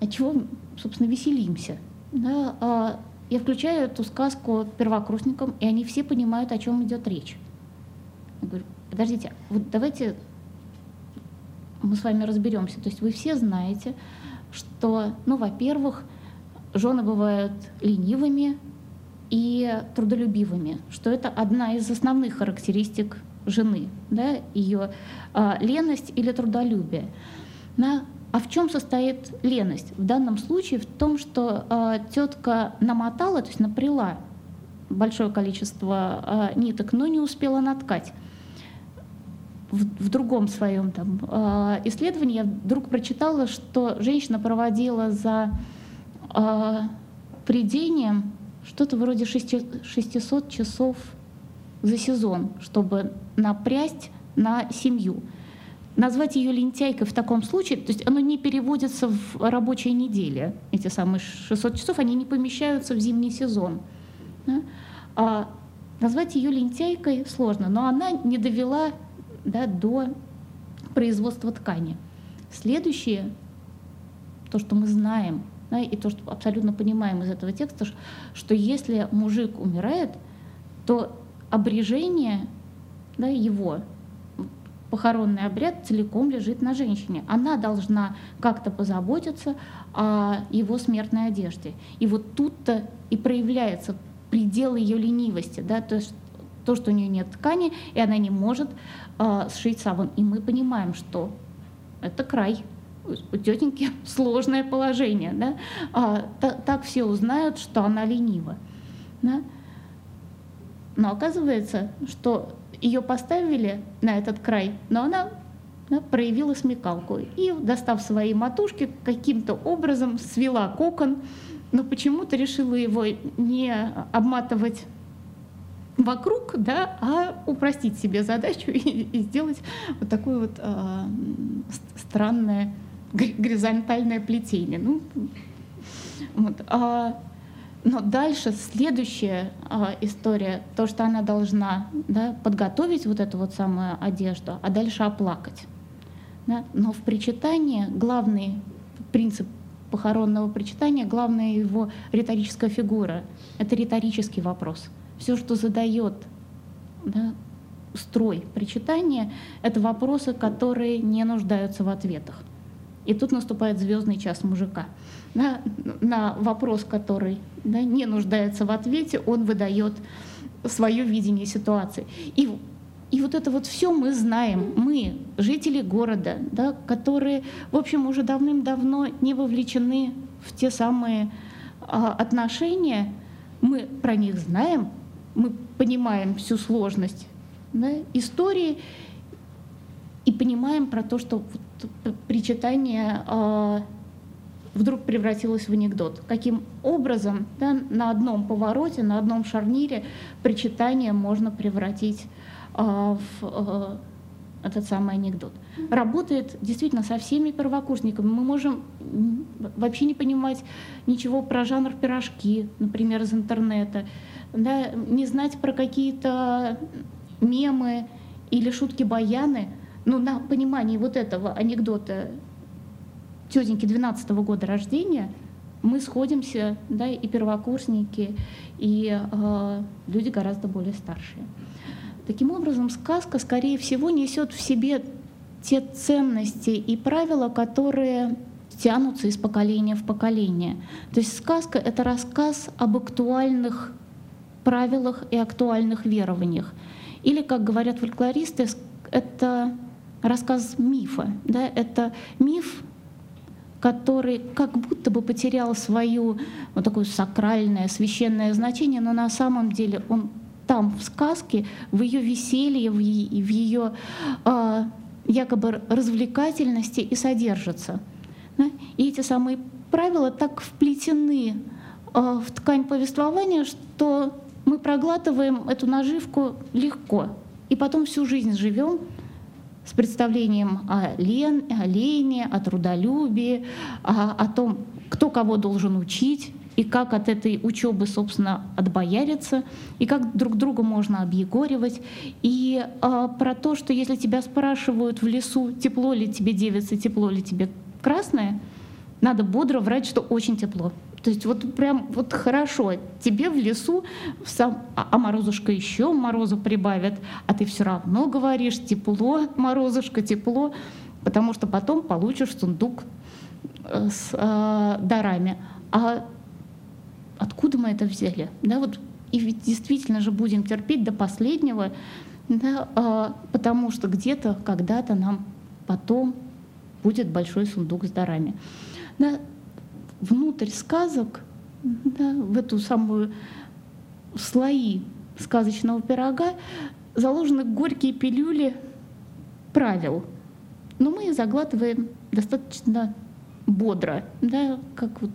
Speaker 2: о чего, собственно, веселимся. Да? А я включаю эту сказку первокурсникам, и они все понимают, о чем идет речь. Я говорю, подождите, вот давайте мы с вами разберемся. То есть вы все знаете, что, ну, во-первых, жены бывают ленивыми и трудолюбивыми, что это одна из основных характеристик жены, да, ее а, леность или трудолюбие. На а в чем состоит леность? В данном случае в том, что э, тетка намотала, то есть напряла большое количество э, ниток, но не успела наткать. В, в другом своем там, э, исследовании я вдруг прочитала, что женщина проводила за э, придением что-то вроде 600 часов за сезон, чтобы напрясть на семью назвать ее лентяйкой в таком случае, то есть оно не переводится в рабочие недели, эти самые 600 часов, они не помещаются в зимний сезон. Да? А назвать ее лентяйкой сложно, но она не довела да, до производства ткани. Следующее, то, что мы знаем, да, и то, что абсолютно понимаем из этого текста, что если мужик умирает, то обрежение да, его похоронный обряд целиком лежит на женщине. Она должна как-то позаботиться о его смертной одежде. И вот тут-то и проявляется предел ее ленивости, да, то есть то, что у нее нет ткани, и она не может э, сшить саван. И мы понимаем, что это край. У тетеньки сложное положение. Да? А, так, так все узнают, что она ленива. Да? Но оказывается, что ее поставили на этот край, но она да, проявила смекалку и, достав свои матушки, каким-то образом свела кокон, но почему-то решила его не обматывать вокруг, да, а упростить себе задачу и, и сделать вот такое вот э, странное горизонтальное плетение. Ну, вот. а, но дальше следующая а, история, то, что она должна да, подготовить вот эту вот самую одежду, а дальше оплакать. Да? Но в причитании главный принцип похоронного причитания, главная его риторическая фигура. Это риторический вопрос. Все, что задает да, строй причитания, это вопросы, которые не нуждаются в ответах. И тут наступает звездный час мужика. На, на вопрос, который да, не нуждается в ответе, он выдает свое видение ситуации. И, и вот это вот все мы знаем, мы, жители города, да, которые, в общем, уже давным-давно не вовлечены в те самые а, отношения, мы про них знаем, мы понимаем всю сложность да, истории и понимаем про то, что причитание э, вдруг превратилось в анекдот. Каким образом да, на одном повороте, на одном шарнире причитание можно превратить э, в э, этот самый анекдот. Работает действительно со всеми первокурсниками. Мы можем вообще не понимать ничего про жанр пирожки, например, из интернета, да, не знать про какие-то мемы или шутки-баяны, но на понимании вот этого анекдота тетеньки 12 -го года рождения мы сходимся, да, и первокурсники, и э, люди гораздо более старшие. Таким образом, сказка, скорее всего, несет в себе те ценности и правила, которые тянутся из поколения в поколение. То есть сказка — это рассказ об актуальных правилах и актуальных верованиях. Или, как говорят фольклористы, это рассказ мифа. Да? Это миф, который как будто бы потерял свое вот такое сакральное, священное значение, но на самом деле он там, в сказке, в ее веселье, в ее э, якобы развлекательности и содержится. Да? И эти самые правила так вплетены э, в ткань повествования, что мы проглатываем эту наживку легко. И потом всю жизнь живем с представлением о, лен, о лени, о трудолюбии, о, о том, кто кого должен учить, и как от этой учебы, собственно, отбояриться, и как друг друга можно объегоривать, и а, про то, что если тебя спрашивают в лесу, тепло ли тебе девица, тепло ли тебе красное, надо бодро врать, что очень тепло. То есть вот прям вот хорошо, тебе в лесу сам, а, а морозушка еще морозу прибавит, а ты все равно говоришь тепло, морозушка, тепло, потому что потом получишь сундук э, с э, дарами. А откуда мы это взяли? Да, вот, и ведь действительно же будем терпеть до последнего, да, э, потому что где-то, когда-то нам потом будет большой сундук с дарами. Да, внутрь сказок, да, в эту самую слои сказочного пирога заложены горькие пилюли правил. Но мы их заглатываем достаточно бодро, да, как вот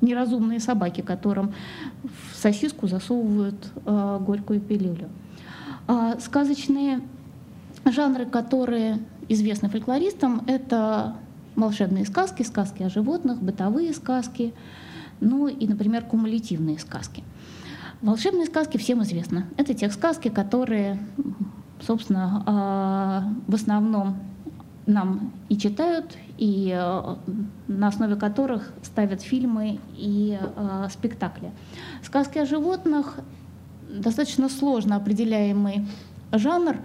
Speaker 2: неразумные собаки, которым в сосиску засовывают э, горькую пилюлю. А сказочные жанры, которые известны фольклористам, это волшебные сказки, сказки о животных, бытовые сказки, ну и, например, кумулятивные сказки. Волшебные сказки всем известны. Это те сказки, которые, собственно, а, в основном нам и читают, и а, на основе которых ставят фильмы и а, спектакли. Сказки о животных достаточно сложно определяемый жанр,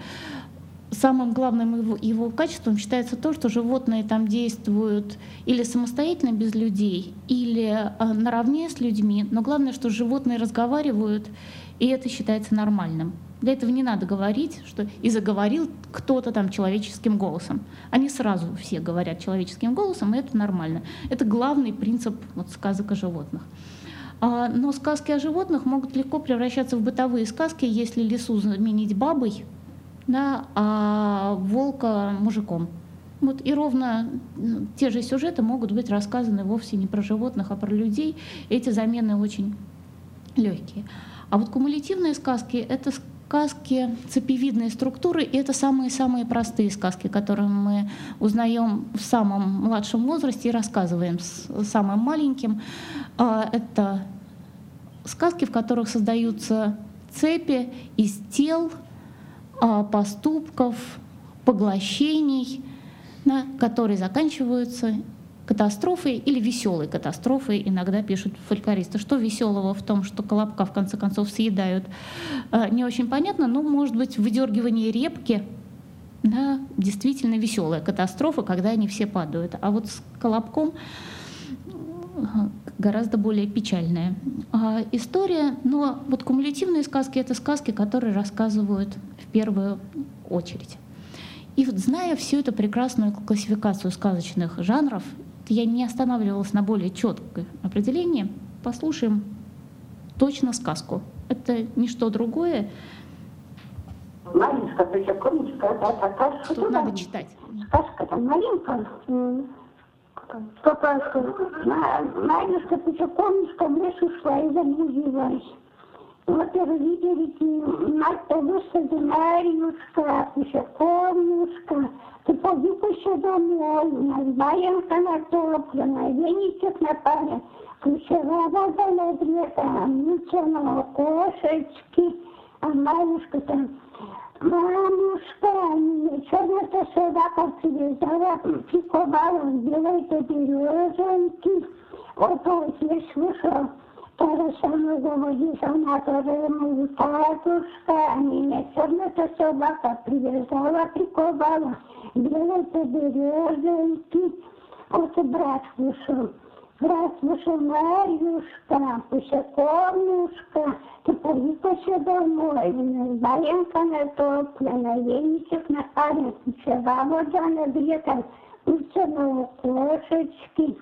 Speaker 2: самым главным его, его качеством считается то, что животные там действуют или самостоятельно без людей, или а, наравне с людьми, но главное, что животные разговаривают, и это считается нормальным. Для этого не надо говорить, что и заговорил кто-то там человеческим голосом. Они сразу все говорят человеческим голосом, и это нормально. Это главный принцип вот, сказок о животных. А, но сказки о животных могут легко превращаться в бытовые сказки, если лесу заменить бабой, да, а волка мужиком. Вот, и ровно те же сюжеты могут быть рассказаны вовсе не про животных, а про людей. Эти замены очень легкие. А вот кумулятивные сказки — это сказки цепевидной структуры, и это самые-самые простые сказки, которые мы узнаем в самом младшем возрасте и рассказываем с самым маленьким. А, это сказки, в которых создаются цепи из тел, поступков, поглощений, да, которые заканчиваются катастрофой или веселой катастрофой, иногда пишут фольклористы. Что веселого в том, что колобка в конце концов съедают, э, не очень понятно, но может быть выдергивание репки да, действительно веселая катастрофа, когда они все падают. А вот с колобком гораздо более печальная а, история. Но вот кумулятивные сказки — это сказки, которые рассказывают первую очередь. И вот зная всю эту прекрасную классификацию сказочных жанров, я не останавливалась на более четкое определении. Послушаем точно сказку. Это не что другое.
Speaker 5: Маленькая причекомничка, это такая
Speaker 2: Тут надо читать.
Speaker 5: Сказка там маленькая. Папашка, Печакомушка в лес ушла и заблудилась. Вот видите, мать высади Марьюшка, Печакомушка, ты поди-ка еще домой, Марьянка натопленная, веничек на паре, ключевая вода нагрета, мученого кошечки, а Марьюшка там Мамушка, черная собака привязала, пиковала, белой-то березоньки. Вот вот я слышал, самая говорит, она тоже мою татушка, а меня черная собака привязала, приковала, белой-то березоньки. Вот и брат слышал. Здравствуй, Марьюшка, Пусяковнушка, ты поди-ка домой. Баренка натоплена, веничек на паре, ключевая вода нагрета, на кошечки.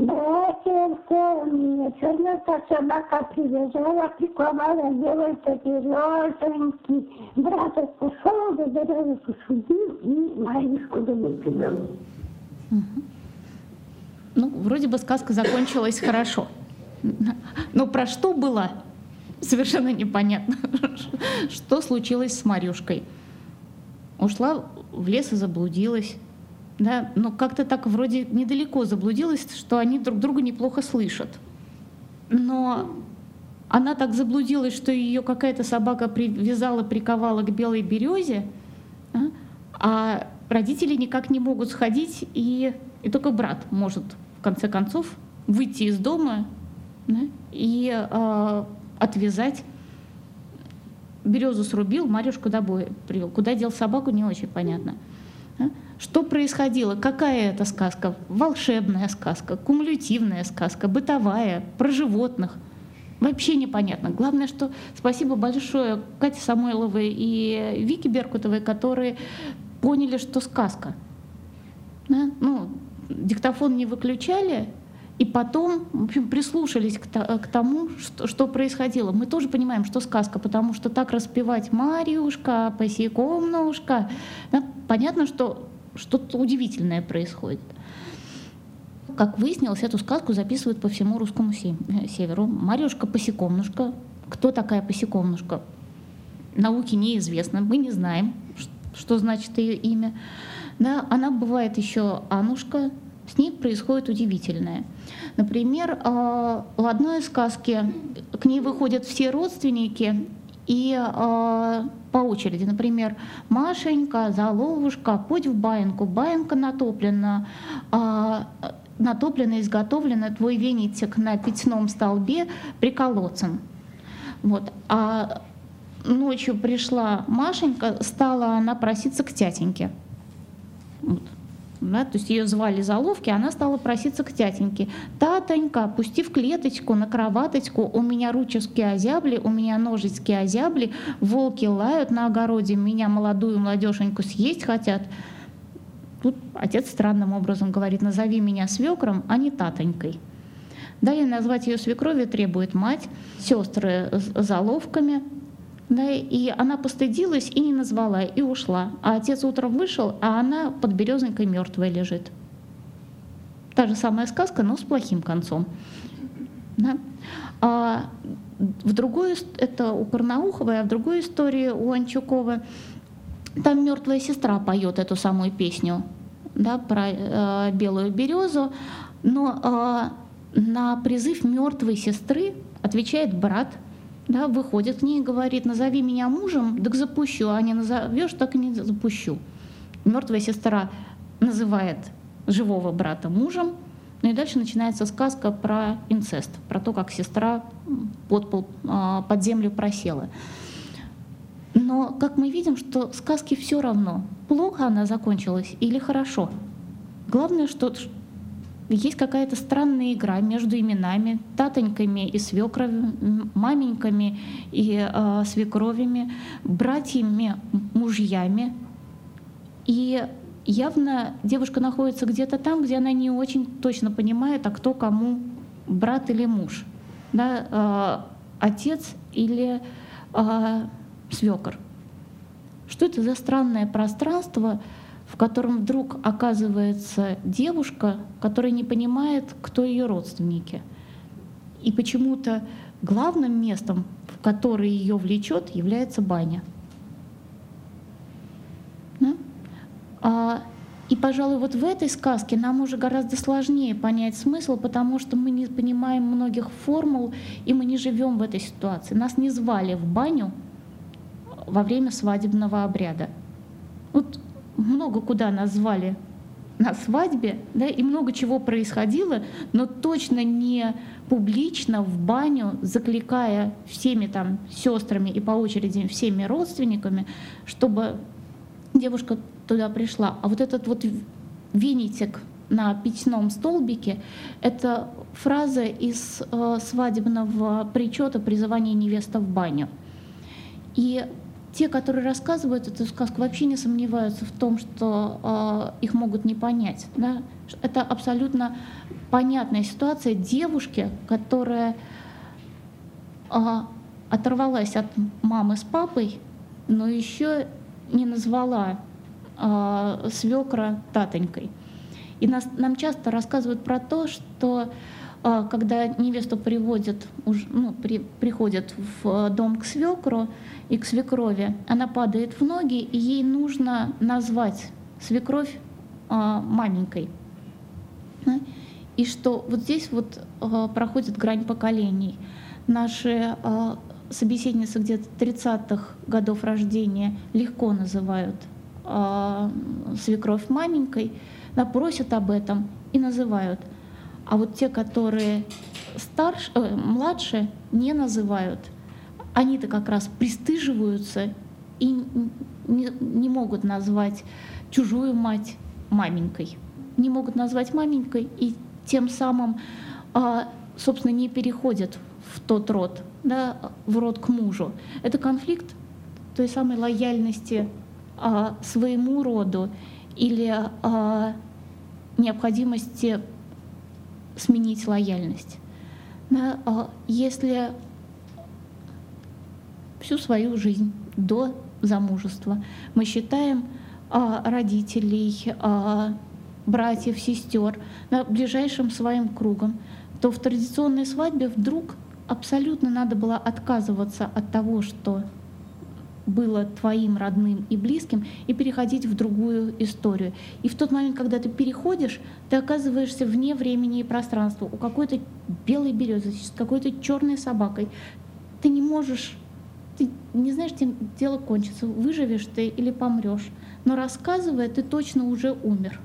Speaker 5: Братьевка, мне черная собака привязала, приковала, делает-то березоньки. Браток ушел, до березы судил и Марьюшку домой привел.
Speaker 2: Ну, вроде бы сказка закончилась хорошо. Но про что было, совершенно непонятно. Что случилось с Марюшкой? Ушла в лес и заблудилась. Да, но как-то так вроде недалеко заблудилась, что они друг друга неплохо слышат. Но она так заблудилась, что ее какая-то собака привязала, приковала к белой березе, а, а родители никак не могут сходить, и, и только брат может в конце концов выйти из дома да, и э, отвязать. Березу срубил, Марюшку домой привел. Куда дел собаку, не очень понятно. Да? Что происходило? Какая это сказка? Волшебная сказка, кумулятивная сказка, бытовая, про животных. Вообще непонятно. Главное, что спасибо большое Кате Самойловой и Вике Беркутовой, которые поняли, что сказка. Да? Ну, диктофон не выключали, и потом, в общем, прислушались к, к тому, что, что происходило. Мы тоже понимаем, что сказка, потому что так распевать Марьюшка, посекомнушка, да, понятно, что что-то удивительное происходит. Как выяснилось, эту сказку записывают по всему русскому северу. Марьюшка Посекомнушка. Кто такая Посекомнушка? Науке неизвестно, мы не знаем, что значит ее имя. Да, она бывает еще Анушка, с ней происходит удивительное. Например, а, в одной сказке к ней выходят все родственники, и э, по очереди, например, Машенька, Заловушка, путь в баинку, баинка натоплена, э, натоплена, изготовлена, твой венитик на пятном столбе приколоцен. Вот. А ночью пришла Машенька, стала она проситься к тятеньке. Вот. Да, то есть ее звали Заловки, она стала проситься к тятеньке. «Татонька, пусти в клеточку, на кроваточку, у меня ручески озябли, у меня ножички озябли, волки лают на огороде, меня молодую молодеженьку съесть хотят». Тут отец странным образом говорит, назови меня свекром, а не татонькой. Далее назвать ее свекровью требует мать, сестры заловками – да, и она постыдилась и не назвала, и ушла. А отец утром вышел, а она под березонькой мертвая лежит. Та же самая сказка, но с плохим концом. Да? А в другой, это у Карнауховой, а в другой истории у Анчукова, там мертвая сестра поет эту самую песню да, про э, белую березу, но э, на призыв мертвой сестры отвечает брат – да, выходит к ней и говорит, назови меня мужем, так запущу, а не назовешь, так и не запущу. Мертвая сестра называет живого брата мужем, Ну и дальше начинается сказка про инцест, про то, как сестра под, пол, а, под землю просела. Но, как мы видим, что сказки все равно, плохо она закончилась или хорошо. Главное, что есть какая-то странная игра между именами, татоньками и свекровями, маменьками и э, свекровями, братьями, мужьями. И явно девушка находится где-то там, где она не очень точно понимает, а кто кому брат или муж, да, э, отец или э, свекор. Что это за странное пространство, в котором вдруг оказывается девушка, которая не понимает, кто ее родственники. И почему-то главным местом, в которое ее влечет, является баня. Да? А, и, пожалуй, вот в этой сказке нам уже гораздо сложнее понять смысл, потому что мы не понимаем многих формул, и мы не живем в этой ситуации. Нас не звали в баню во время свадебного обряда. Вот много куда назвали на свадьбе, да, и много чего происходило, но точно не публично в баню, закликая всеми там сестрами и по очереди всеми родственниками, чтобы девушка туда пришла. А вот этот вот венитик на печном столбике — это фраза из э, свадебного причета призывания невеста в баню. И те, которые рассказывают эту сказку, вообще не сомневаются в том, что э, их могут не понять. Да? Это абсолютно понятная ситуация девушки, которая э, оторвалась от мамы с папой, но еще не назвала э, свекра татонькой. И нас, нам часто рассказывают про то, что когда невесту приводят, ну, при, приходят в дом к свекру, и к свекрови, она падает в ноги, и ей нужно назвать свекровь а, маменькой. И что вот здесь вот а, проходит грань поколений. Наши а, собеседницы где-то 30-х годов рождения легко называют свекровь маменькой, да, просят об этом и называют. А вот те, которые старше, э, младше, не называют – они-то как раз пристыживаются и не, не могут назвать чужую мать маменькой. Не могут назвать маменькой и тем самым, а, собственно, не переходят в тот род, да, в род к мужу. Это конфликт той самой лояльности а, своему роду или а, необходимости сменить лояльность. Да, если всю свою жизнь до замужества. Мы считаем а, родителей, а, братьев, сестер на ближайшим своим кругом, то в традиционной свадьбе вдруг абсолютно надо было отказываться от того, что было твоим родным и близким, и переходить в другую историю. И в тот момент, когда ты переходишь, ты оказываешься вне времени и пространства, у какой-то белой березы, с какой-то черной собакой. Ты не можешь ты не знаешь, чем дело кончится, выживешь ты или помрешь. Но рассказывая, ты точно уже умер.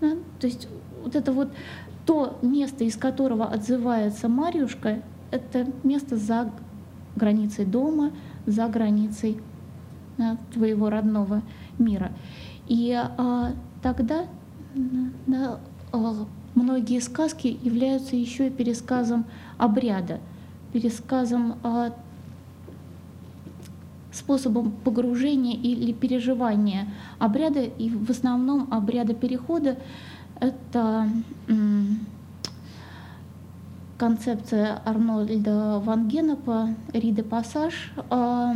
Speaker 2: Да? То есть вот это вот то место, из которого отзывается Марьюшка, это место за границей дома, за границей да, твоего родного мира. И а, тогда да, а, многие сказки являются еще и пересказом обряда, пересказом а, способом погружения или переживания обряда, и в основном обряда перехода это концепция Арнольда Ван Генопа «Риде пассаж», а,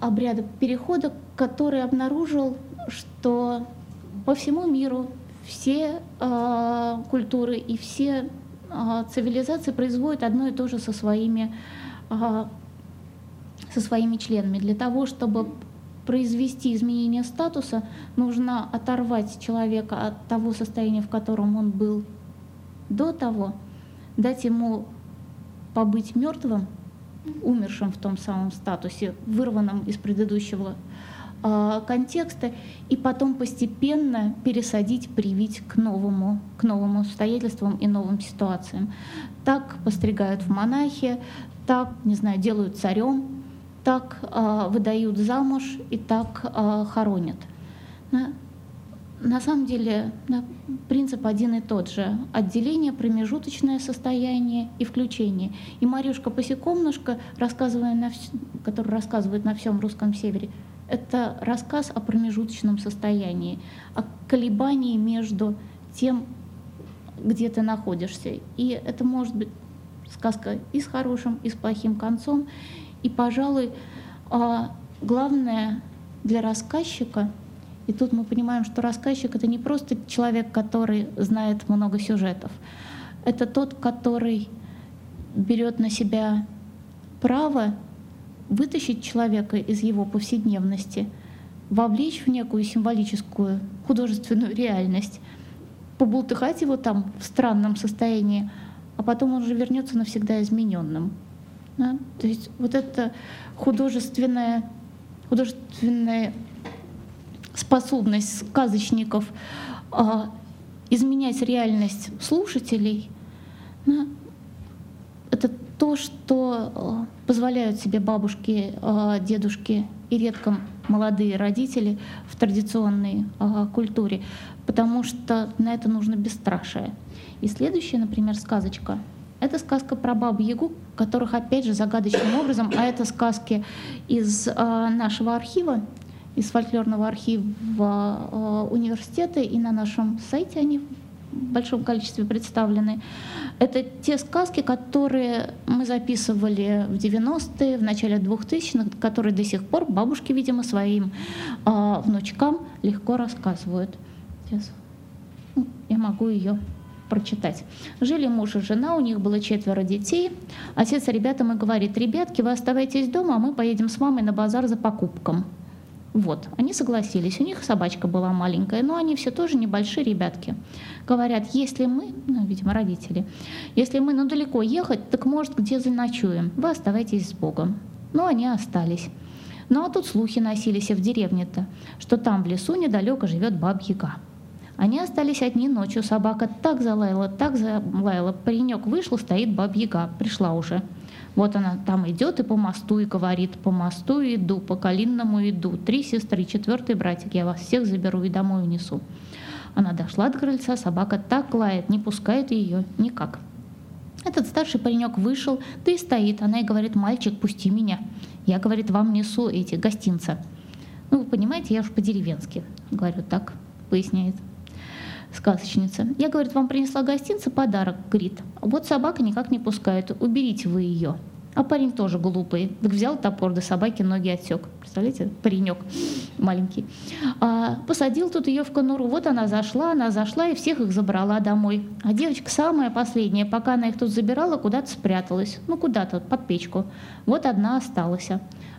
Speaker 2: обряда перехода, который обнаружил, что по всему миру все э, культуры и все э, цивилизации производят одно и то же со своими э, со своими членами. Для того, чтобы произвести изменение статуса, нужно оторвать человека от того состояния, в котором он был до того, дать ему побыть мертвым, умершим в том самом статусе, вырванным из предыдущего э, контекста и потом постепенно пересадить, привить к новому, к новым обстоятельствам и новым ситуациям. Так постригают в монахи, так, не знаю, делают царем, так э, выдают замуж и так э, хоронят. На самом деле да, принцип один и тот же. Отделение, промежуточное состояние и включение. И Марюшка Посекомнушка, рассказывая на, который рассказывает на всем русском севере, это рассказ о промежуточном состоянии, о колебании между тем, где ты находишься. И это может быть сказка и с хорошим, и с плохим концом. И, пожалуй, а, главное для рассказчика — и тут мы понимаем, что рассказчик — это не просто человек, который знает много сюжетов. Это тот, который берет на себя право вытащить человека из его повседневности, вовлечь в некую символическую художественную реальность, побултыхать его там в странном состоянии, а потом он уже вернется навсегда измененным. Да? То есть вот это художественное, художественное способность сказочников э, изменять реальность слушателей, да, это то, что э, позволяют себе бабушки, э, дедушки и редко молодые родители в традиционной э, культуре, потому что на это нужно бесстрашие. И следующая, например, сказочка — это сказка про бабу Ягу, которых, опять же, загадочным образом, а это сказки из э, нашего архива, из фольклорного архива э, университета, и на нашем сайте они в большом количестве представлены. Это те сказки, которые мы записывали в 90-е, в начале 2000-х, которые до сих пор бабушки, видимо, своим э, внучкам легко рассказывают. Сейчас ну, я могу ее прочитать. Жили муж и жена, у них было четверо детей. Отец ребятам и говорит, ребятки, вы оставайтесь дома, а мы поедем с мамой на базар за покупком. Вот, они согласились. У них собачка была маленькая, но они все тоже небольшие ребятки. Говорят, если мы, ну, видимо, родители, если мы ну, далеко ехать, так может где заночуем. Вы оставайтесь с Богом. Но они остались. Ну а тут слухи носились в деревне-то, что там в лесу недалеко живет баб-яга. Они остались одни ночью. Собака так залаяла, так залаяла. Паренек вышел, стоит баб-яга. Пришла уже. Вот она там идет и по мосту и говорит, по мосту иду, по Калинному иду. Три сестры, четвертый братик, я вас всех заберу и домой унесу. Она дошла до крыльца, собака так лает, не пускает ее никак. Этот старший паренек вышел, да и стоит. Она и говорит, мальчик, пусти меня. Я, говорит, вам несу эти гостинца. Ну, вы понимаете, я уж по-деревенски говорю так, поясняет сказочница. Я, говорит, вам принесла гостинцы, подарок, говорит. Вот собака никак не пускает, уберите вы ее. А парень тоже глупый. Так взял топор, до собаки ноги отсек. Представляете, паренек маленький. А, посадил тут ее в конуру. Вот она зашла, она зашла и всех их забрала домой. А девочка самая последняя, пока она их тут забирала, куда-то спряталась. Ну, куда-то, под печку. Вот одна осталась.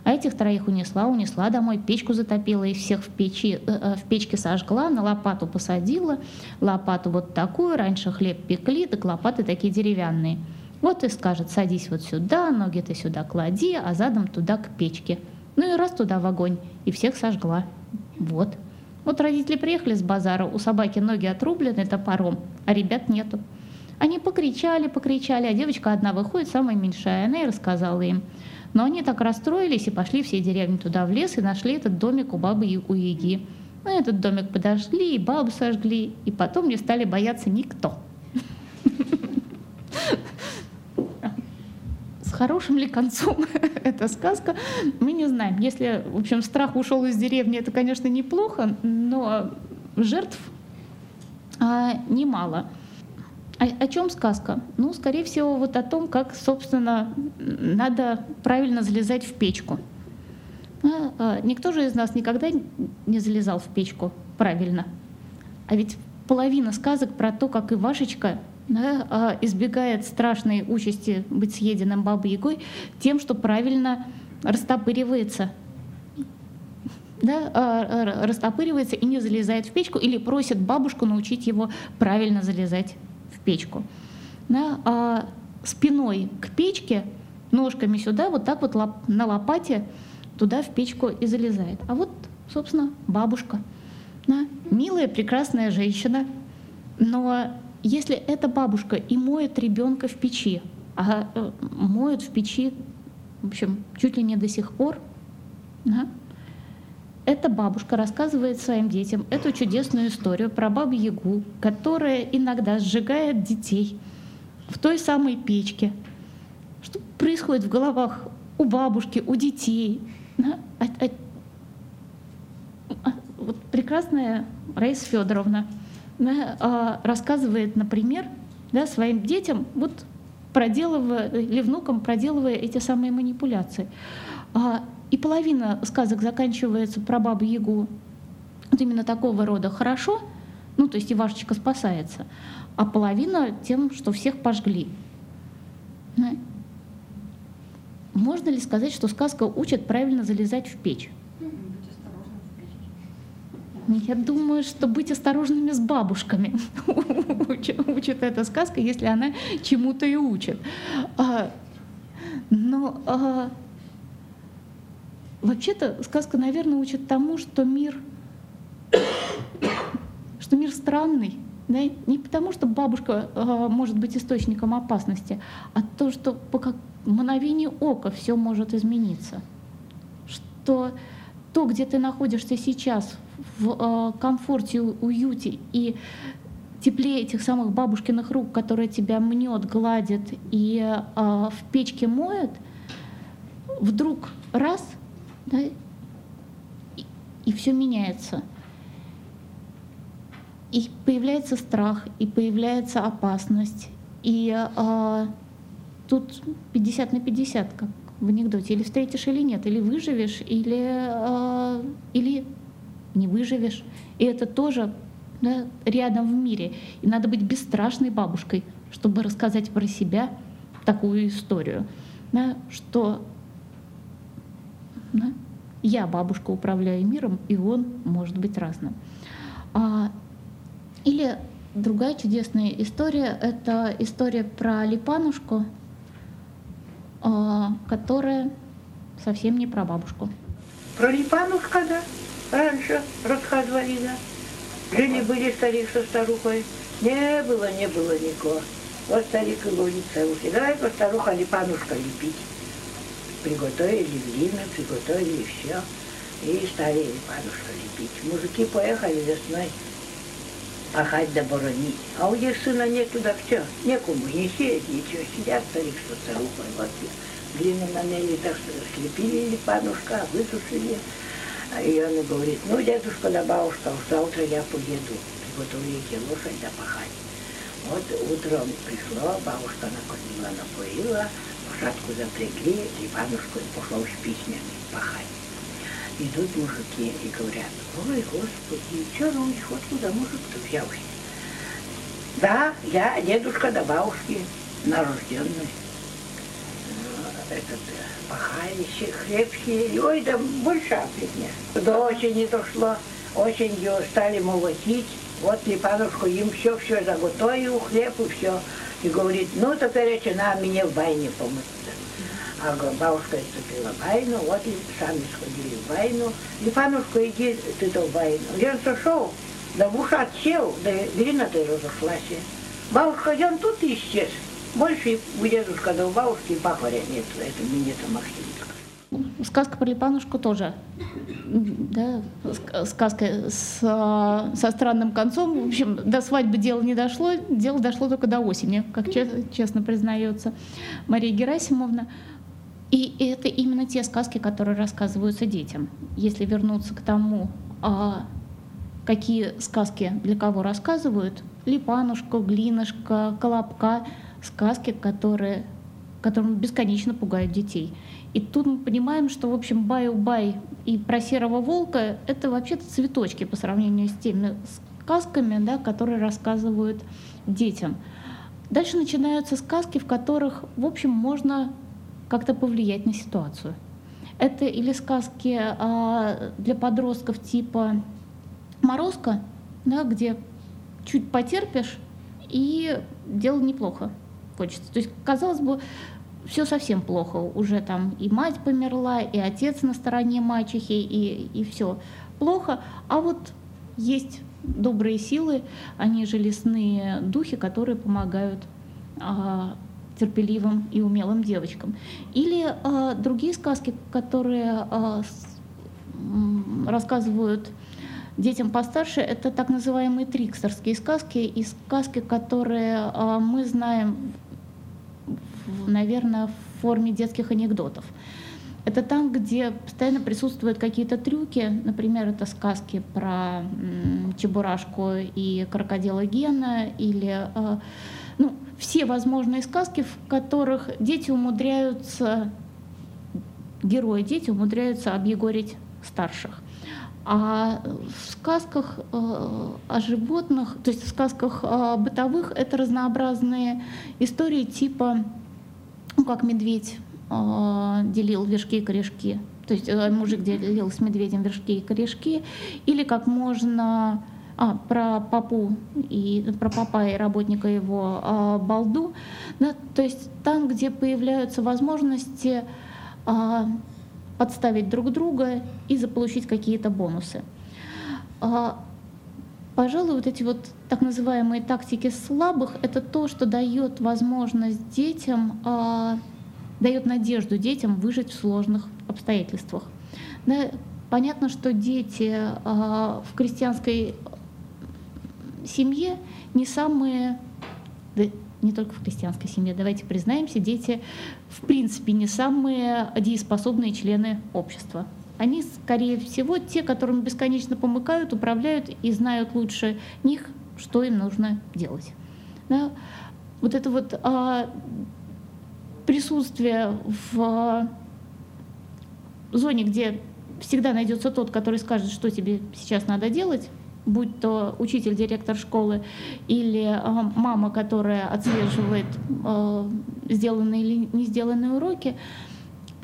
Speaker 2: А этих троих унесла, унесла домой, печку затопила и всех в, печи, э, э, в печке сожгла, на лопату посадила. Лопату вот такую, раньше хлеб пекли, так лопаты такие деревянные. Вот и скажет, садись вот сюда, ноги ты сюда клади, а задом туда к печке. Ну и раз туда в огонь, и всех сожгла. Вот. Вот родители приехали с базара, у собаки ноги отрублены топором, а ребят нету. Они покричали, покричали, а девочка одна выходит, самая меньшая, она и рассказала им – но они так расстроились и пошли все деревни туда в лес и нашли этот домик у бабы и у Яги. На этот домик подошли, и бабу сожгли, и потом не стали бояться никто. Хорошим ли концом эта сказка, мы не знаем. Если, в общем, страх ушел из деревни, это, конечно, неплохо, но жертв а, немало. О, о чем сказка? Ну, скорее всего, вот о том, как, собственно, надо правильно залезать в печку. А, а, никто же из нас никогда не залезал в печку правильно. А ведь половина сказок про то, как Ивашечка да, а, избегает страшной участи быть съеденным бабой Ягой тем, что правильно растопыривается да, а, растопыривается и не залезает в печку или просит бабушку научить его правильно залезать печку. Да, а спиной к печке, ножками сюда, вот так вот лоп, на лопате туда в печку и залезает. А вот собственно, бабушка. Да? Милая, прекрасная женщина. Но если эта бабушка и моет ребенка в печи, а э, моют в печи, в общем, чуть ли не до сих пор, да? эта бабушка рассказывает своим детям эту чудесную историю про бабу Ягу, которая иногда сжигает детей в той самой печке. Что происходит в головах у бабушки, у детей? Да? А, а, а, вот прекрасная Раиса Федоровна да, а, рассказывает, например, да, своим детям, вот проделывая, или внукам проделывая эти самые манипуляции. А, и половина сказок заканчивается про бабу Ягу вот именно такого рода хорошо, ну то есть Ивашечка спасается, а половина тем, что всех пожгли. Можно ли сказать, что сказка учит правильно залезать в печь? Я думаю, что быть осторожными с бабушками учит эта сказка, если она чему-то и учит. А, но а, вообще-то сказка, наверное, учит тому, что мир, что мир странный, да? не потому, что бабушка а, может быть источником опасности, а то, что по как мгновению ока все может измениться. Что то, где ты находишься сейчас, в э, комфорте, уюте и тепле этих самых бабушкиных рук, которые тебя мнет, гладит и э, в печке моет, вдруг раз, да, и, и все меняется. И появляется страх, и появляется опасность. И э, тут 50 на 50, как в анекдоте. Или встретишь, или нет. Или выживешь, или, э, или не выживешь. И это тоже да, рядом в мире. И надо быть бесстрашной бабушкой, чтобы рассказать про себя такую историю, да, что да, я бабушка управляю миром, и он может быть разным. А, или другая чудесная история — это история про Липанушку, а, которая совсем не про бабушку.
Speaker 6: Про Липанушка, да? Раньше рассказывали, да. Жили-были старик со старухой. Не было, не было никого. Вот старик и говорит старухе, давай-ка старуха липанушка лепить. Приготовили глину, приготовили все. И стали липанушка лепить. Мужики поехали весной пахать да боронить. А у них сына нету, да все, некому не сеять, ничего. Сидят старик со старухой, вот глину намели, так что слепили липанушка, высушили. И он говорит, ну, дедушка да бабушка, завтра я поеду, приготовите лошадь да пахать. Вот утром пришло, бабушка накормила, напоила, лошадку запрягли, и бабушку пошел с письмами пахать. Идут мужики и говорят, ой, Господи, что Русь, откуда мужик-то взялся? Да, я дедушка да бабушки, нарожденный. Этот, хлеб съели, ой, да больше апресня. До осени дошло, осенью стали молотить, вот Липанушку им все-все заготовил, хлеб и все. И говорит, ну теперь на мне в байне помыть. А бабушка ступила в байну, вот и сами сходили в байну. Липанушка, иди ты в байну. Я сошел, да в ушат сел, да глина ты разошлась. Бабушка, он тут исчез. Больше у дедушка да у бабушки пахаря нет, это мне там Махтинска.
Speaker 2: Сказка про Липанушку тоже. Да, сказка с, со странным концом. В общем, до свадьбы дело не дошло, дело дошло только до осени, как честно признается Мария Герасимовна. И это именно те сказки, которые рассказываются детям. Если вернуться к тому, а какие сказки для кого рассказывают, Липанушка, Глинушка, Колобка — сказки, которые, которым бесконечно пугают детей. И тут мы понимаем, что, в общем, баю-бай и про серого волка — это вообще-то цветочки по сравнению с теми сказками, да, которые рассказывают детям. Дальше начинаются сказки, в которых, в общем, можно как-то повлиять на ситуацию. Это или сказки а, для подростков типа «Морозко», да, где чуть потерпишь, и дело неплохо хочется. То есть, казалось бы, все совсем плохо. Уже там и мать померла, и отец на стороне мачехи, и, и все плохо, а вот есть добрые силы, они же лесные духи, которые помогают а, терпеливым и умелым девочкам. Или а, другие сказки, которые а, с, рассказывают детям постарше, это так называемые трикстерские сказки и сказки, которые а, мы знаем, наверное, в форме детских анекдотов. Это там, где постоянно присутствуют какие-то трюки, например, это сказки про Чебурашку и крокодила Гена, или э, ну, все возможные сказки, в которых дети умудряются, герои дети умудряются объегорить старших. А в сказках э, о животных, то есть в сказках э, бытовых, это разнообразные истории типа, ну, как медведь э, делил вершки и корешки, то есть мужик делил с медведем вершки и корешки, или как можно а, про папу и про папа и работника его а, балду, да, то есть там, где появляются возможности а, подставить друг друга и заполучить какие-то бонусы. А, пожалуй, вот эти вот так называемые тактики слабых — это то, что дает возможность детям, а, дает надежду детям выжить в сложных обстоятельствах. Да, понятно, что дети а, в крестьянской семье не самые не только в христианской семье, давайте признаемся, дети в принципе не самые дееспособные члены общества. Они, скорее всего, те, которым бесконечно помыкают, управляют и знают лучше них, что им нужно делать. Да? Вот это вот а, присутствие в зоне, где всегда найдется тот, который скажет, что тебе сейчас надо делать, будь то учитель, директор школы или э, мама, которая отслеживает э, сделанные или не сделанные уроки,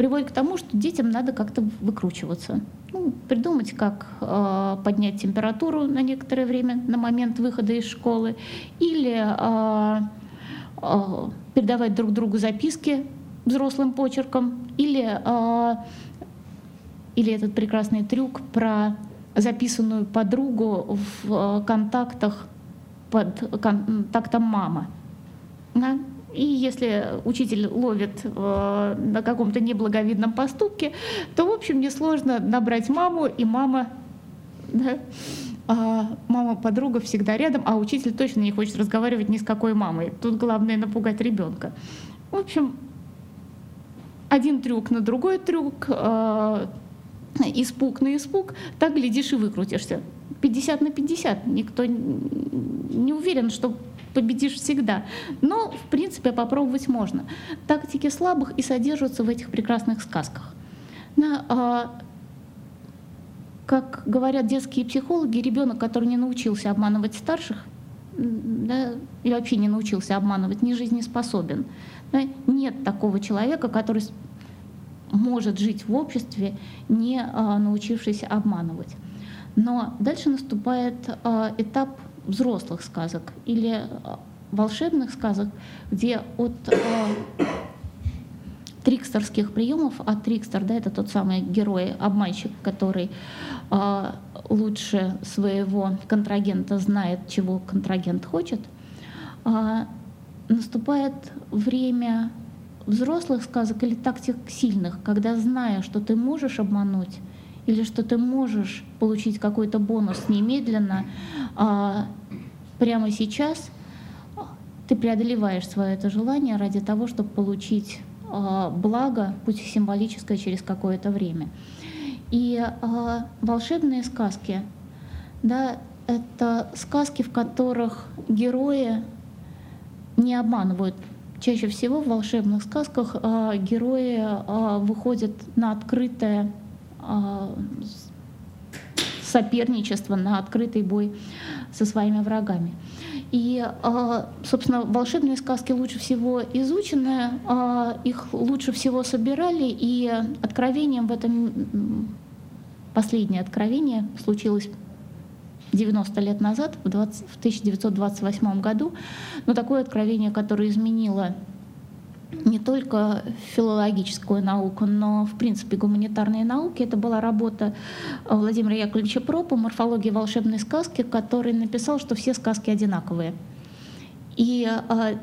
Speaker 2: приводит к тому, что детям надо как-то выкручиваться. Ну, придумать, как э, поднять температуру на некоторое время, на момент выхода из школы, или э, э, передавать друг другу записки взрослым почерком, или, э, или этот прекрасный трюк про записанную подругу в э, контактах под контактом мама. Да? И если учитель ловит э, на каком-то неблаговидном поступке, то, в общем, несложно набрать маму, и мама, да, а мама-подруга всегда рядом, а учитель точно не хочет разговаривать ни с какой мамой. Тут главное напугать ребенка. В общем, один трюк на другой трюк, э, испуг на испуг, так, глядишь, и выкрутишься. 50 на 50. Никто не уверен, что победишь всегда. Но, в принципе, попробовать можно. Тактики слабых и содержатся в этих прекрасных сказках. На, а, как говорят детские психологи, ребенок, который не научился обманывать старших, да, и вообще не научился обманывать, не жизнеспособен. Да, нет такого человека, который может жить в обществе, не а, научившись обманывать. Но дальше наступает а, этап взрослых сказок или а, волшебных сказок, где от трикстерских приемов, а трикстер, да, это тот самый герой, обманщик, который э, лучше своего контрагента знает, чего контрагент хочет, э, наступает время взрослых сказок или тактик сильных, когда зная, что ты можешь обмануть или что ты можешь получить какой-то бонус немедленно, а, прямо сейчас ты преодолеваешь свое это желание ради того, чтобы получить а, благо, пусть символическое, через какое-то время. И а, волшебные сказки, да, это сказки, в которых герои не обманывают Чаще всего в волшебных сказках э, герои э, выходят на открытое соперничество, на открытый бой со своими врагами. И, собственно, волшебные сказки лучше всего изучены, их лучше всего собирали, и откровением в этом последнее откровение случилось 90 лет назад, в, 20, в 1928 году, но такое откровение, которое изменило не только филологическую науку, но, в принципе, гуманитарные науки. Это была работа Владимира Яковлевича Пропа «Морфология волшебной сказки», который написал, что все сказки одинаковые. И а,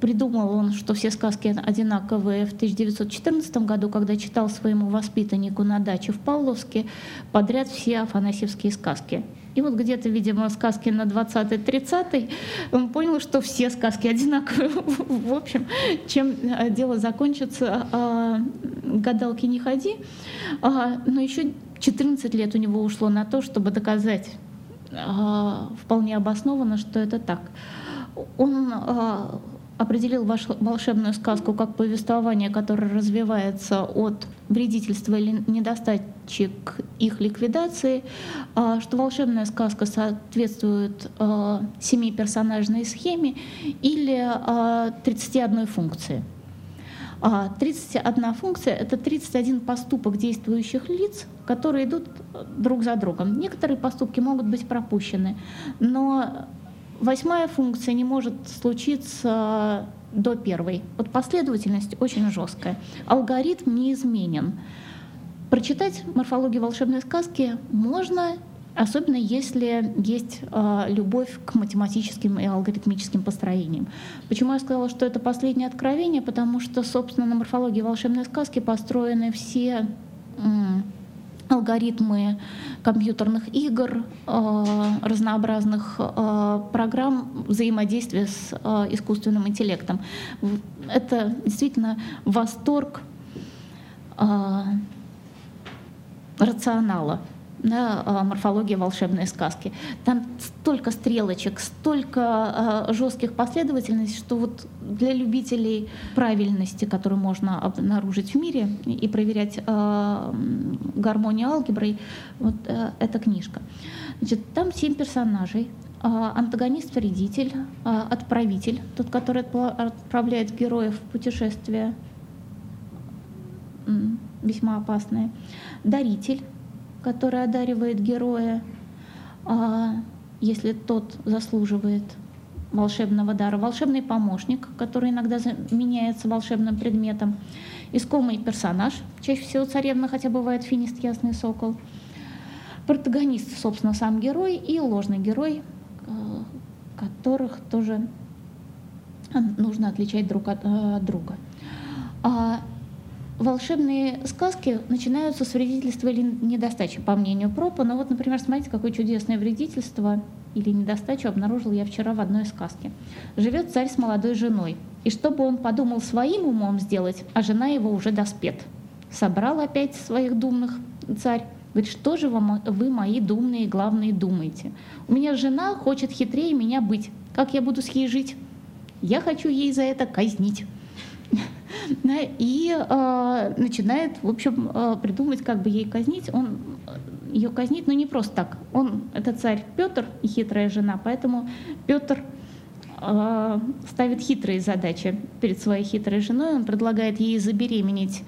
Speaker 2: придумал он, что все сказки одинаковые в 1914 году, когда читал своему воспитаннику на даче в Павловске подряд все афанасьевские сказки. И вот где-то, видимо, сказки на 20-30 он понял, что все сказки одинаковые. В общем, чем э, дело закончится, а, гадалки не ходи. А, но еще 14 лет у него ушло на то, чтобы доказать а, вполне обоснованно, что это так. Он определил волшебную сказку как повествование, которое развивается от вредительства или недостатчик их ликвидации, а, что волшебная сказка соответствует а, семи персонажной схеме или 31 а, функции. 31 функция — это 31 поступок действующих лиц, которые идут друг за другом. Некоторые поступки могут быть пропущены, но Восьмая функция не может случиться до первой. Вот последовательность очень жесткая. Алгоритм неизменен. Прочитать морфологию волшебной сказки можно, особенно если есть э, любовь к математическим и алгоритмическим построениям. Почему я сказала, что это последнее откровение? Потому что, собственно, на морфологии волшебной сказки построены все алгоритмы компьютерных игр, э, разнообразных э, программ взаимодействия с э, искусственным интеллектом. Это действительно восторг рационала да, а, морфология волшебной сказки. Там столько стрелочек, столько э, жестких последовательностей, что вот для любителей правильности, которую можно обнаружить в мире и проверять э, гармонию алгеброй, вот эта книжка. Значит, там семь персонажей. Антагонист-вредитель, отправитель, тот, который отправляет героев в путешествие, весьма опасное, даритель, который одаривает героя, а если тот заслуживает волшебного дара, волшебный помощник, который иногда заменяется волшебным предметом, искомый персонаж, чаще всего царевна, хотя бывает финист Ясный Сокол, протагонист, собственно, сам герой и ложный герой, э, которых тоже нужно отличать друг от э, друга. Волшебные сказки начинаются с вредительства или недостачи, по мнению Пропа. Но вот, например, смотрите, какое чудесное вредительство или недостачу обнаружил я вчера в одной сказке. Живет царь с молодой женой, и чтобы он подумал своим умом сделать, а жена его уже доспет. Собрал опять своих думных царь, Говорит, что же вам, вы, мои думные, главные, думаете? У меня жена хочет хитрее меня быть. Как я буду с ней жить? Я хочу ей за это казнить. да, и э, начинает, в общем, э, придумывать, как бы ей казнить. Он ее казнит, но не просто так. Он, это царь Петр и хитрая жена, поэтому Петр э, ставит хитрые задачи перед своей хитрой женой. Он предлагает ей забеременеть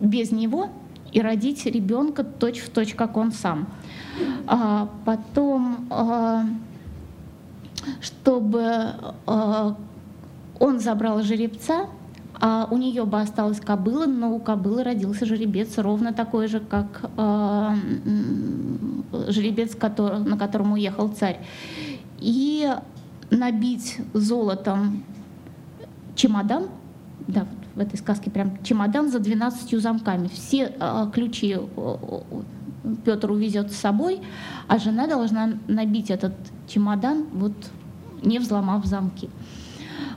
Speaker 2: без него и родить ребенка точь в точь, как он сам. А потом, э, чтобы э, он забрал жеребца, а у нее бы осталась кобыла, но у кобылы родился жеребец ровно такой же, как э, жеребец, который, на котором уехал царь. И набить золотом чемодан, да, в этой сказке прям чемодан за 12 замками. Все э, ключи Петр увезет с собой, а жена должна набить этот чемодан, вот не взломав замки.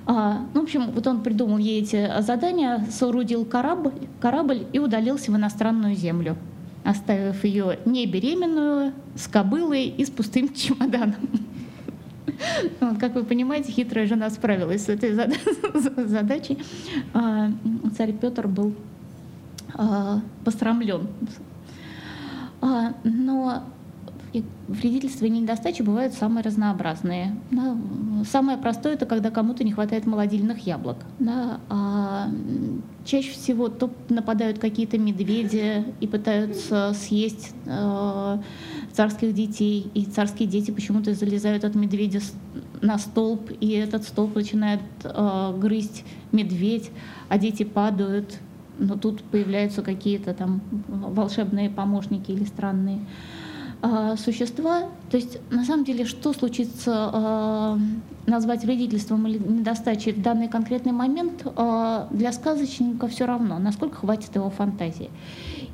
Speaker 2: А, ну, в общем, вот он придумал ей эти задания, соорудил корабль, корабль и удалился в иностранную землю, оставив ее не беременную, с кобылой и с пустым чемоданом. Как вы понимаете, хитрая жена справилась с этой задачей. А, царь Петр был а, посрамлен. Но вредительства и недостачи бывают самые разнообразные. Да. Самое простое это когда кому-то не хватает молодильных яблок. Да. А чаще всего то нападают какие-то медведи и пытаются съесть э, царских детей, и царские дети почему-то залезают от медведя на столб, и этот столб начинает э, грызть медведь, а дети падают, но тут появляются какие-то там волшебные помощники или странные существа. То есть на самом деле, что случится э, назвать вредительством или недостачей в данный конкретный момент, э, для сказочника все равно, насколько хватит его фантазии.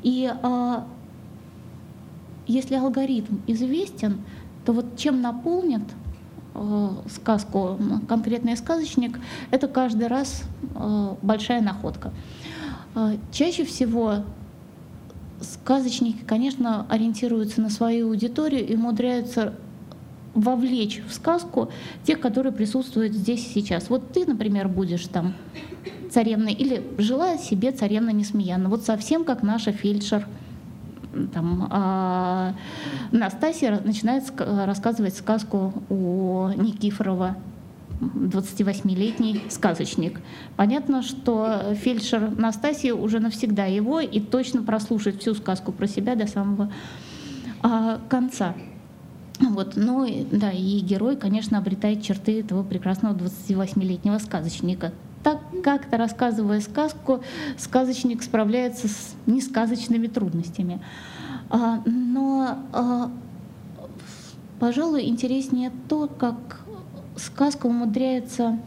Speaker 2: И э, если алгоритм известен, то вот чем наполнит э, сказку конкретный сказочник, это каждый раз э, большая находка. Э, чаще всего сказочники, конечно, ориентируются на свою аудиторию и умудряются вовлечь в сказку тех, которые присутствуют здесь и сейчас. Вот ты, например, будешь там царевной или жила себе царевна Несмеяна, вот совсем как наша фельдшер – там, а Настасья начинает рассказывать сказку о Никифорова, 28-летний сказочник. Понятно, что фельдшер Настасья уже навсегда его и точно прослушает всю сказку про себя до самого а, конца. Вот, ну да, и герой, конечно, обретает черты этого прекрасного 28-летнего сказочника так как-то рассказывая сказку, сказочник справляется с несказочными трудностями. А, но, а, пожалуй, интереснее то, как сказка умудряется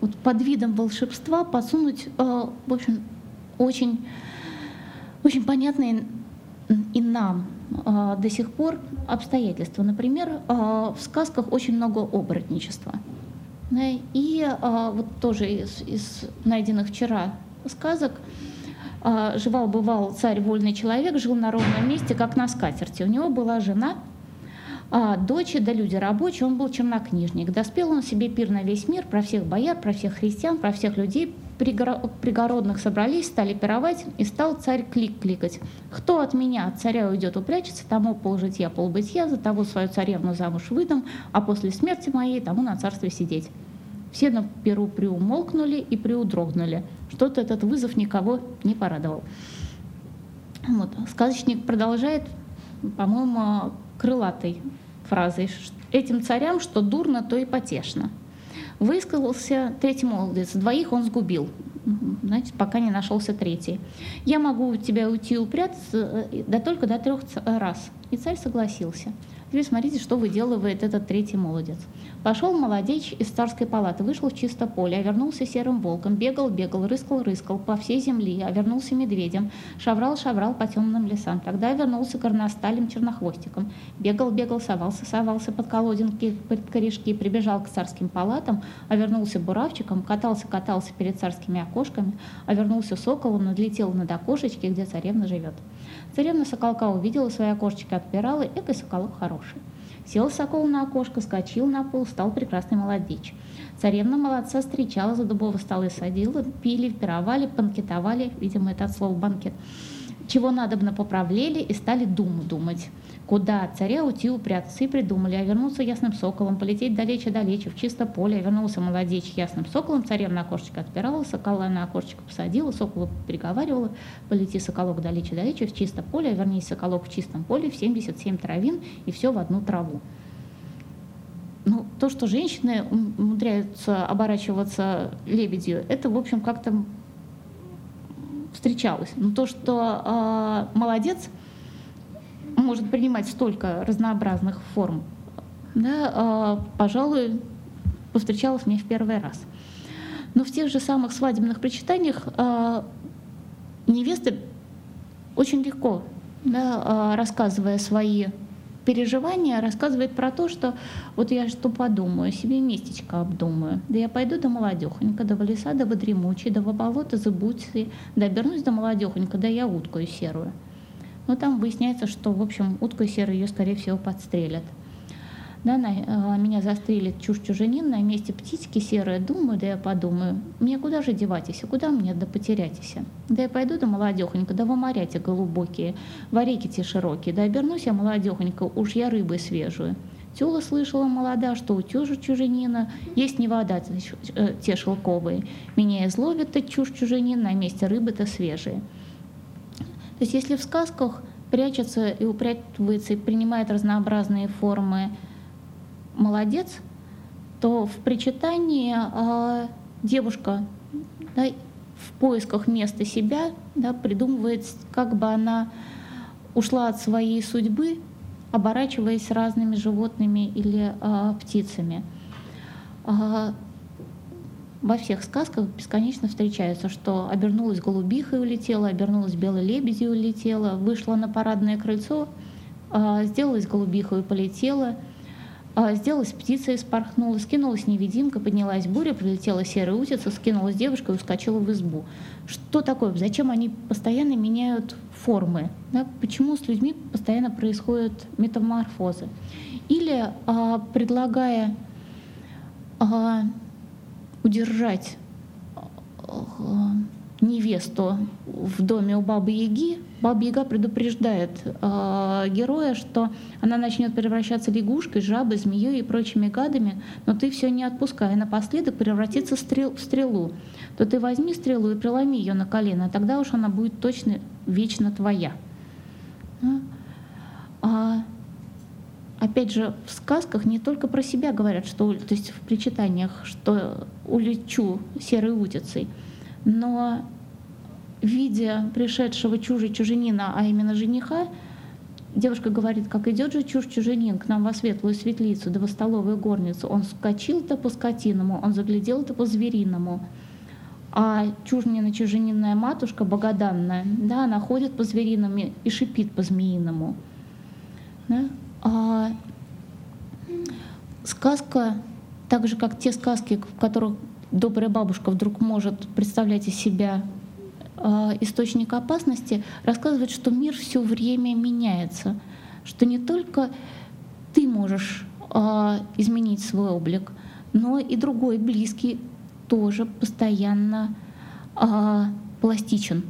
Speaker 2: вот под видом волшебства подсунуть, а, в общем, очень, очень понятные и нам до сих пор обстоятельства. Например, в сказках очень много оборотничества. И а, вот тоже из, из найденных вчера сказок а, жевал-бывал царь вольный человек, жил на ровном месте, как на скатерти. У него была жена, а, дочь, да люди рабочие, он был чернокнижник. Доспел он себе пир на весь мир, про всех бояр, про всех христиан, про всех людей пригородных собрались, стали пировать, и стал царь клик кликать. Кто от меня, от царя уйдет, упрячется, тому полжитья, полбытия, за того свою царевну замуж выдам, а после смерти моей тому на царстве сидеть. Все на перу приумолкнули и приудрогнули. Что-то этот вызов никого не порадовал. Вот. Сказочник продолжает, по-моему, крылатой фразой. «Этим царям, что дурно, то и потешно». Высказался третий молодец. Двоих он сгубил, значит, пока не нашелся третий. «Я могу у тебя уйти упрятаться, э, да только до трех раз». И царь согласился. Теперь смотрите, что выделывает этот третий молодец. Пошел молодечь из царской палаты, вышел в чисто поле, а вернулся серым волком, бегал, бегал, рыскал, рыскал по всей земле, а вернулся медведем, шаврал, шаврал по темным лесам. Тогда вернулся горносталем чернохвостиком, бегал, бегал, совался, совался под колодинки, под корешки, прибежал к царским палатам, а вернулся буравчиком, катался, катался перед царскими окошками, а вернулся соколом, надлетел над окошечки, где царевна живет. Царевна соколка увидела свои окошечки, отпирала, экой соколок хороший. Сел сокол на окошко, скочил на пол, стал прекрасный молодечь. Царевна молодца встречала, за дубовые столы садила, пили, пировали, банкетовали, видимо, это от слова банкет. Чего надобно поправлели и стали думу думать куда царя уйти упрятаться, и придумали, а вернуться ясным соколом, полететь далече-далече, в чисто поле, а вернулся молодечь ясным соколом, царем на окошечко отпирала, сокола на окошечко посадила, соколу приговаривала, полети соколок далече-далече, в чисто поле, а вернись соколок в чистом поле, в 77 травин, и все в одну траву. Ну, то, что женщины умудряются оборачиваться лебедью, это, в общем, как-то встречалось. Но то, что э, молодец – может принимать столько разнообразных форм, да, а, пожалуй, повстречалась мне в первый раз. Но в тех же самых свадебных причитаниях а, невесты очень легко, да, а, рассказывая свои переживания, рассказывает про то, что вот я что подумаю, себе местечко обдумаю. Да я пойду до молодехонька, до леса, до водремучей, до болота, забудьте, да обернусь до молодехонька, да я уткою серую. Но там выясняется, что, в общем, утку серую ее, скорее всего, подстрелят. Да, на, э, меня застрелит чушь-чужанин на месте птички серые. Думаю, да я подумаю, мне куда же девайтесь, куда мне да потеряйтесь? Да я пойду да молодехонько, да в моряте голубокие, в те широкие, да обернусь я молодехонько, уж я рыбой свежую. Тюла слышала молода, что у тюжи чуженина есть не вода э, те шелковые. Меня изловит-то чушь чуженин, на месте рыбы-то свежие. То есть если в сказках прячется и упрятывается и принимает разнообразные формы молодец, что в причитании а, девушка да, в поисках места себя да, придумывает, как бы она ушла от своей судьбы, оборачиваясь разными животными или а, птицами. А, во всех сказках бесконечно встречается, что обернулась голубиха и улетела, обернулась белой лебедью улетела, вышла на парадное крыльцо, а, сделалась голубихой и полетела — а, сделалась птица и спорхнула, скинулась невидимка, поднялась буря, прилетела серая утица, скинулась девушка и ускочила в избу. Что такое? Зачем они постоянно меняют формы? Да? Почему с людьми постоянно происходят метаморфозы? Или а, предлагая удержать а, невесту в доме у бабы Яги, баба Яга предупреждает э, героя, что она начнет превращаться лягушкой, жабой, змеей и прочими гадами, но ты все не отпускай, и напоследок превратится в, стрел, в стрелу. То ты возьми стрелу и приломи ее на колено, тогда уж она будет точно вечно твоя. А, опять же, в сказках не только про себя говорят, что, то есть в причитаниях, что улечу серой утицей – но видя пришедшего чужий чуженина, а именно жениха, девушка говорит, как идет же чуж чуженин к нам во светлую светлицу, да во столовую горницу. Он скочил-то по скотиному, он заглядел-то по звериному. А чужнина чуженинная матушка, богоданная, да, она ходит по зверинам и шипит по змеиному. Да? А сказка, так же как те сказки, в которых добрая бабушка вдруг может представлять из себя э, источник опасности, рассказывает, что мир все время меняется, что не только ты можешь э, изменить свой облик, но и другой близкий тоже постоянно э, пластичен.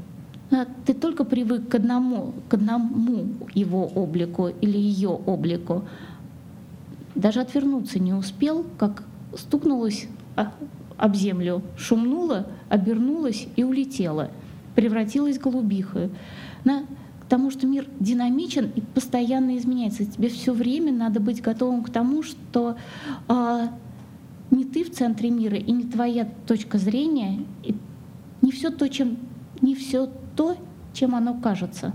Speaker 2: Ты только привык к одному, к одному его облику или ее облику, даже отвернуться не успел, как стукнулась об землю, шумнула, обернулась и улетела, превратилась в голубиху. На, потому что мир динамичен и постоянно изменяется. Тебе все время надо быть готовым к тому, что а, не ты в центре мира и не твоя точка зрения, и не все то, чем не все то, чем оно кажется.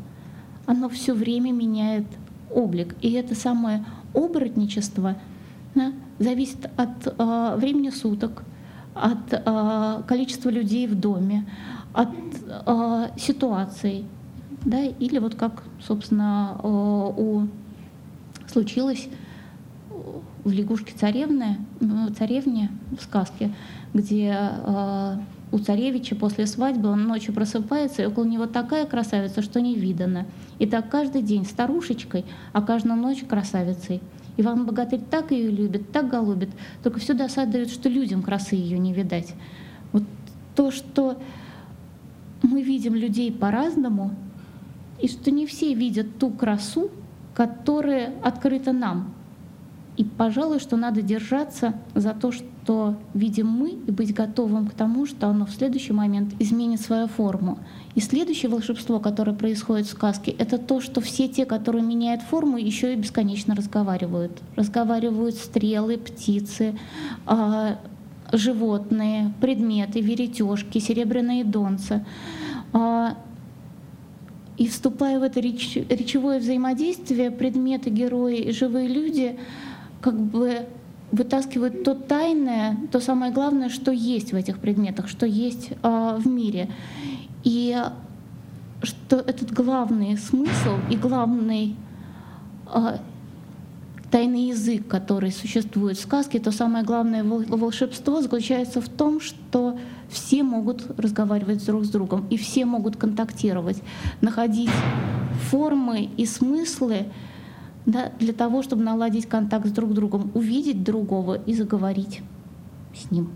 Speaker 2: Оно все время меняет облик. И это самое оборотничество да, зависит от э, времени суток, от э, количества людей в доме, от э, ситуаций, да, или вот как, собственно, э, у случилось в лягушке царевны, царевне в сказке, где э, у царевича после свадьбы он ночью просыпается, и около него такая красавица, что не видано. И так каждый день старушечкой, а каждую ночь красавицей. Иван Богатырь так ее любит, так голубит, только все досадует, что людям красы ее не видать. Вот то, что мы видим людей по-разному, и что не все видят ту красу, которая открыта нам. И, пожалуй, что надо держаться за то, что видим мы, и быть готовым к тому, что оно в следующий момент изменит свою форму. И следующее волшебство, которое происходит в сказке, это то, что все те, которые меняют форму, еще и бесконечно разговаривают. Разговаривают стрелы, птицы, э, животные, предметы, веретежки, серебряные донцы. Э, и вступая в это реч, речевое взаимодействие, предметы, герои и живые люди как бы вытаскивают то тайное, то самое главное, что есть в этих предметах, что есть э, в мире. И что этот главный смысл и главный э, тайный язык, который существует в сказке, то самое главное волшебство заключается в том, что все могут разговаривать друг с другом, и все могут контактировать, находить формы и смыслы да, для того, чтобы наладить контакт с друг другом, увидеть другого и заговорить с ним.